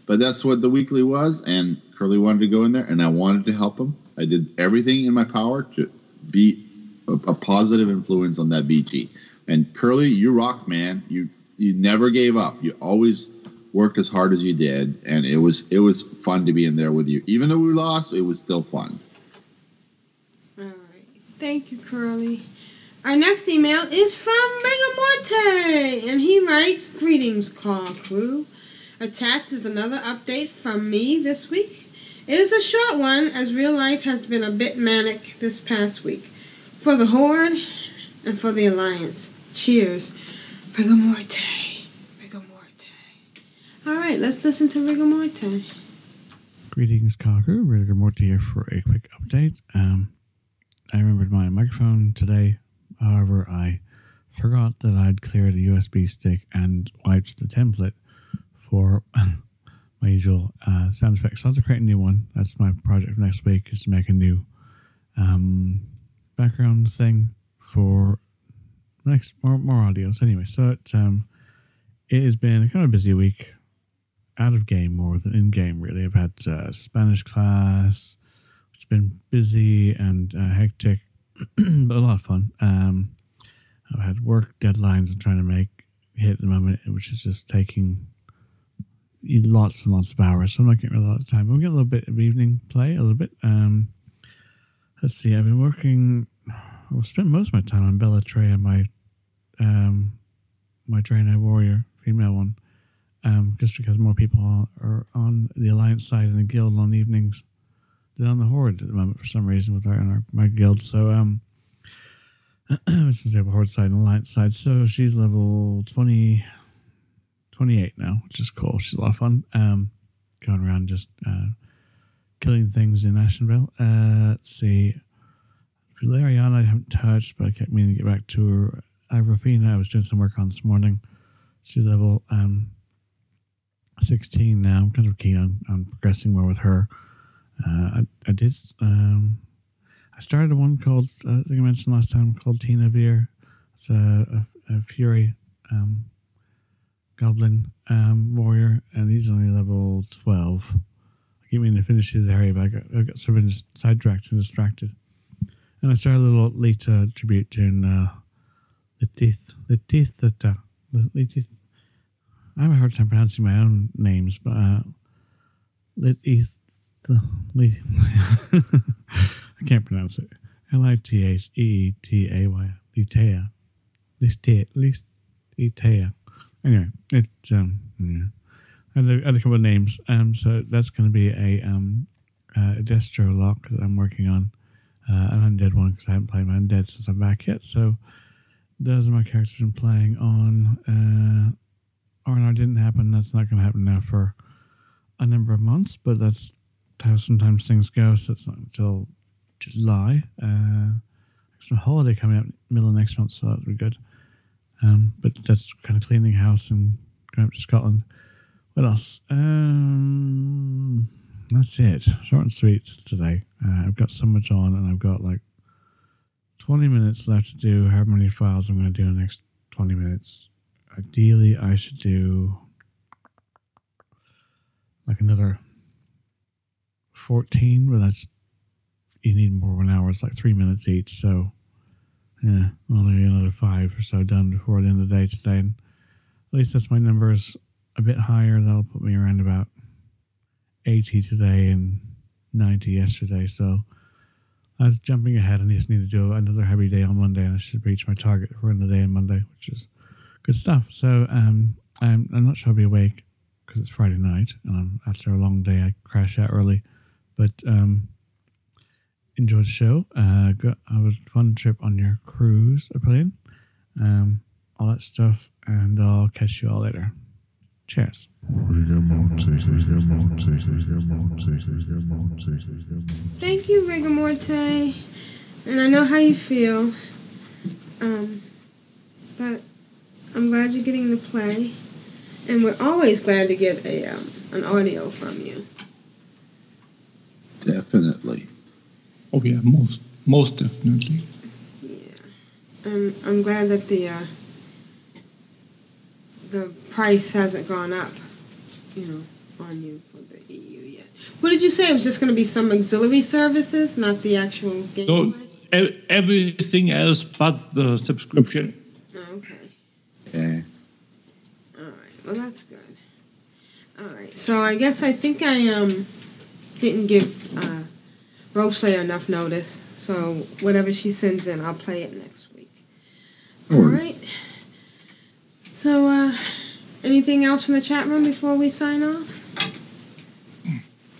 But that's what the weekly was, and Curly wanted to go in there, and I wanted to help him. I did everything in my power to be a, a positive influence on that BG. And Curly, you rock, man. You you never gave up. You always worked as hard as you did, and it was it was fun to be in there with you. Even though we lost, it was still fun. All right, thank you, Curly. Our next email is from Rigamorte, and he writes, Greetings, Call Crew. Attached is another update from me this week. It is a short one, as real life has been a bit manic this past week. For the Horde and for the Alliance. Cheers. Rigamorte. All right, let's listen to Rigamorte. Greetings, Cocker. Rigor here for a quick update. Um, I remembered my microphone today. However, I forgot that I'd cleared a USB stick and wiped the template for my usual uh, sound effects. So I'll have to create a new one. That's my project for next week is to make a new um, background thing for next more more audios. Anyway, so it um, it has been kind of a busy week out of game more than in game, really. I've had uh, Spanish class, which has been busy and uh, hectic, but a lot of fun. Um, I've had work deadlines I'm trying to make hit at the moment, which is just taking lots and lots of hours. So I'm not getting a lot of time. We'll get a little bit of evening play, a little bit. Um, let's see, I've been working, I've spent most of my time on Bellatrix, my, um, my Draenei Warrior, female one um, just because more people are on the alliance side in the guild on evenings than on the horde at the moment for some reason with our, our my guild. So um, since we have a horde side and alliance side, so she's level 20, 28 now, which is cool. She's a lot of fun. Um, going around just uh, killing things in Ashenvale. Uh, let's see. Valerian I haven't touched, but I kept meaning to get back to her. Ivrofina I was doing some work on this morning. She's level um 16 now. I'm kind of keen on, on progressing more with her. Uh, I, I did. Um, I started one called, uh, I think I mentioned last time, called Tina Veer. It's a, a, a Fury um, Goblin um, Warrior, and he's only level 12. I keep meaning to finish his area, but I got, I got sort of sidetracked and distracted. And I started a little Lita tribute toon, uh, The Teeth that, uh, The Teeth. I have a hard time pronouncing my own names, but uh, I can't pronounce it. L I T H E T A Y, Litea, Listea, Litea. Anyway, it's um, yeah. Had a couple of names. Um, so that's going to be a um, uh, a destro lock that I'm working on, uh, an undead one because I haven't played my undead since I'm back yet. So those are my characters been playing on. Uh, R&R didn't happen. That's not going to happen now for a number of months, but that's how sometimes things go. So it's not until July. Uh, some holiday coming up middle of next month, so that'll be good. Um, but that's kind of cleaning house and going up to Scotland. What else? Um, that's it. Short and sweet today. Uh, I've got so much on, and I've got like 20 minutes left to do how many files I'm going to do in the next 20 minutes. Ideally, I should do like another 14, but that's you need more of an hour. It's like three minutes each, so yeah, only another five or so done before the end of the day today. And at least that's my numbers a bit higher. That'll put me around about 80 today and 90 yesterday. So I was jumping ahead and I just need to do another heavy day on Monday and I should reach my target for the day on Monday, which is good stuff. So um, I'm, I'm not sure I'll be awake because it's Friday night and I'm, after a long day, I crash out early. But um, the show. Uh, got, I was fun trip on your cruise, Aprillian. Um, all that stuff, and I'll catch you all later. Cheers. Thank you, Rigamorte. And I know how you feel. Um, but I'm glad you're getting to play. And we're always glad to get a um, an audio from you. Definitely. Oh yeah, most most definitely. Yeah, I'm I'm glad that the uh, the price hasn't gone up, you know, on you for the EU yet. What did you say? It was just going to be some auxiliary services, not the actual game. So e- everything else but the subscription. Oh, okay. All right. Well, that's good. All right. So I guess I think I um didn't give uh, Rogueslayer enough notice. So whatever she sends in, I'll play it next week. All right. So, uh, anything else from the chat room before we sign off?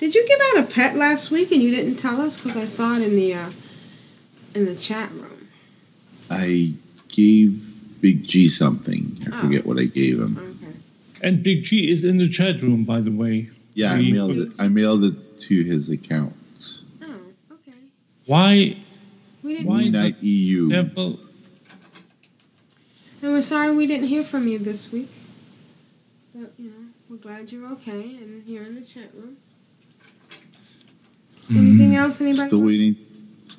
Did you give out a pet last week and you didn't tell us? Because I saw it in the uh, in the chat room. I gave Big G something. I Oh. forget what I gave him. Okay. And Big G is in the chat room, by the way. Yeah, I We- mailed it. I mailed it to his account. Oh. Okay. Why? We didn't. Why Night EU. Devil? And we're sorry we didn't hear from you this week. But, you know, we're glad you're okay and here in the chat room. Hmm. Anything else? Anybody? Still waiting.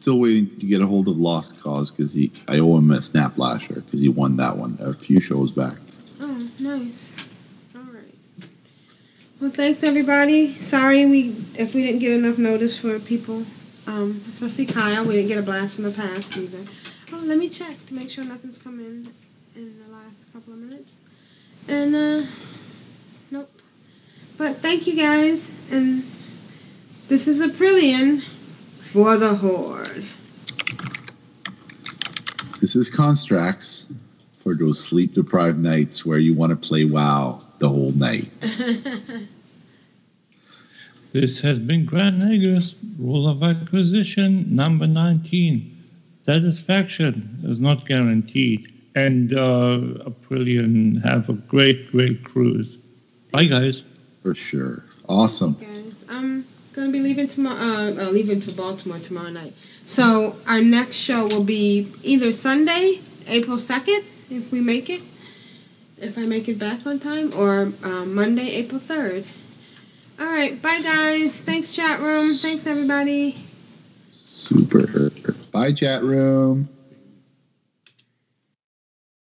Still waiting to get a hold of Lost Cause because he. I owe him a Snap Lasher because he won that one a few shows back. Oh, nice. All right. Well, thanks everybody. Sorry we if we didn't get enough notice for people, um, especially Kyle. We didn't get a blast from the past either. Oh, let me check to make sure nothing's come in in the last couple of minutes. And uh, nope. But thank you guys, and this is Aprillian for the Horde. This is Constrax for those sleep deprived nights where you want to play WoW the whole night. This has been Grand Nagus, rule of acquisition number 19. Satisfaction is not guaranteed. And uh, Aprillian, have a great, great cruise. Bye, guys. For sure. Awesome. Gonna be leaving tomorrow. Uh, uh, leaving for Baltimore tomorrow night. So our next show will be either Sunday, April second, if we make it, if I make it back on time, or um, Monday, April third. All right, bye guys. Thanks chat room. Thanks everybody. Super. Bye, chat room.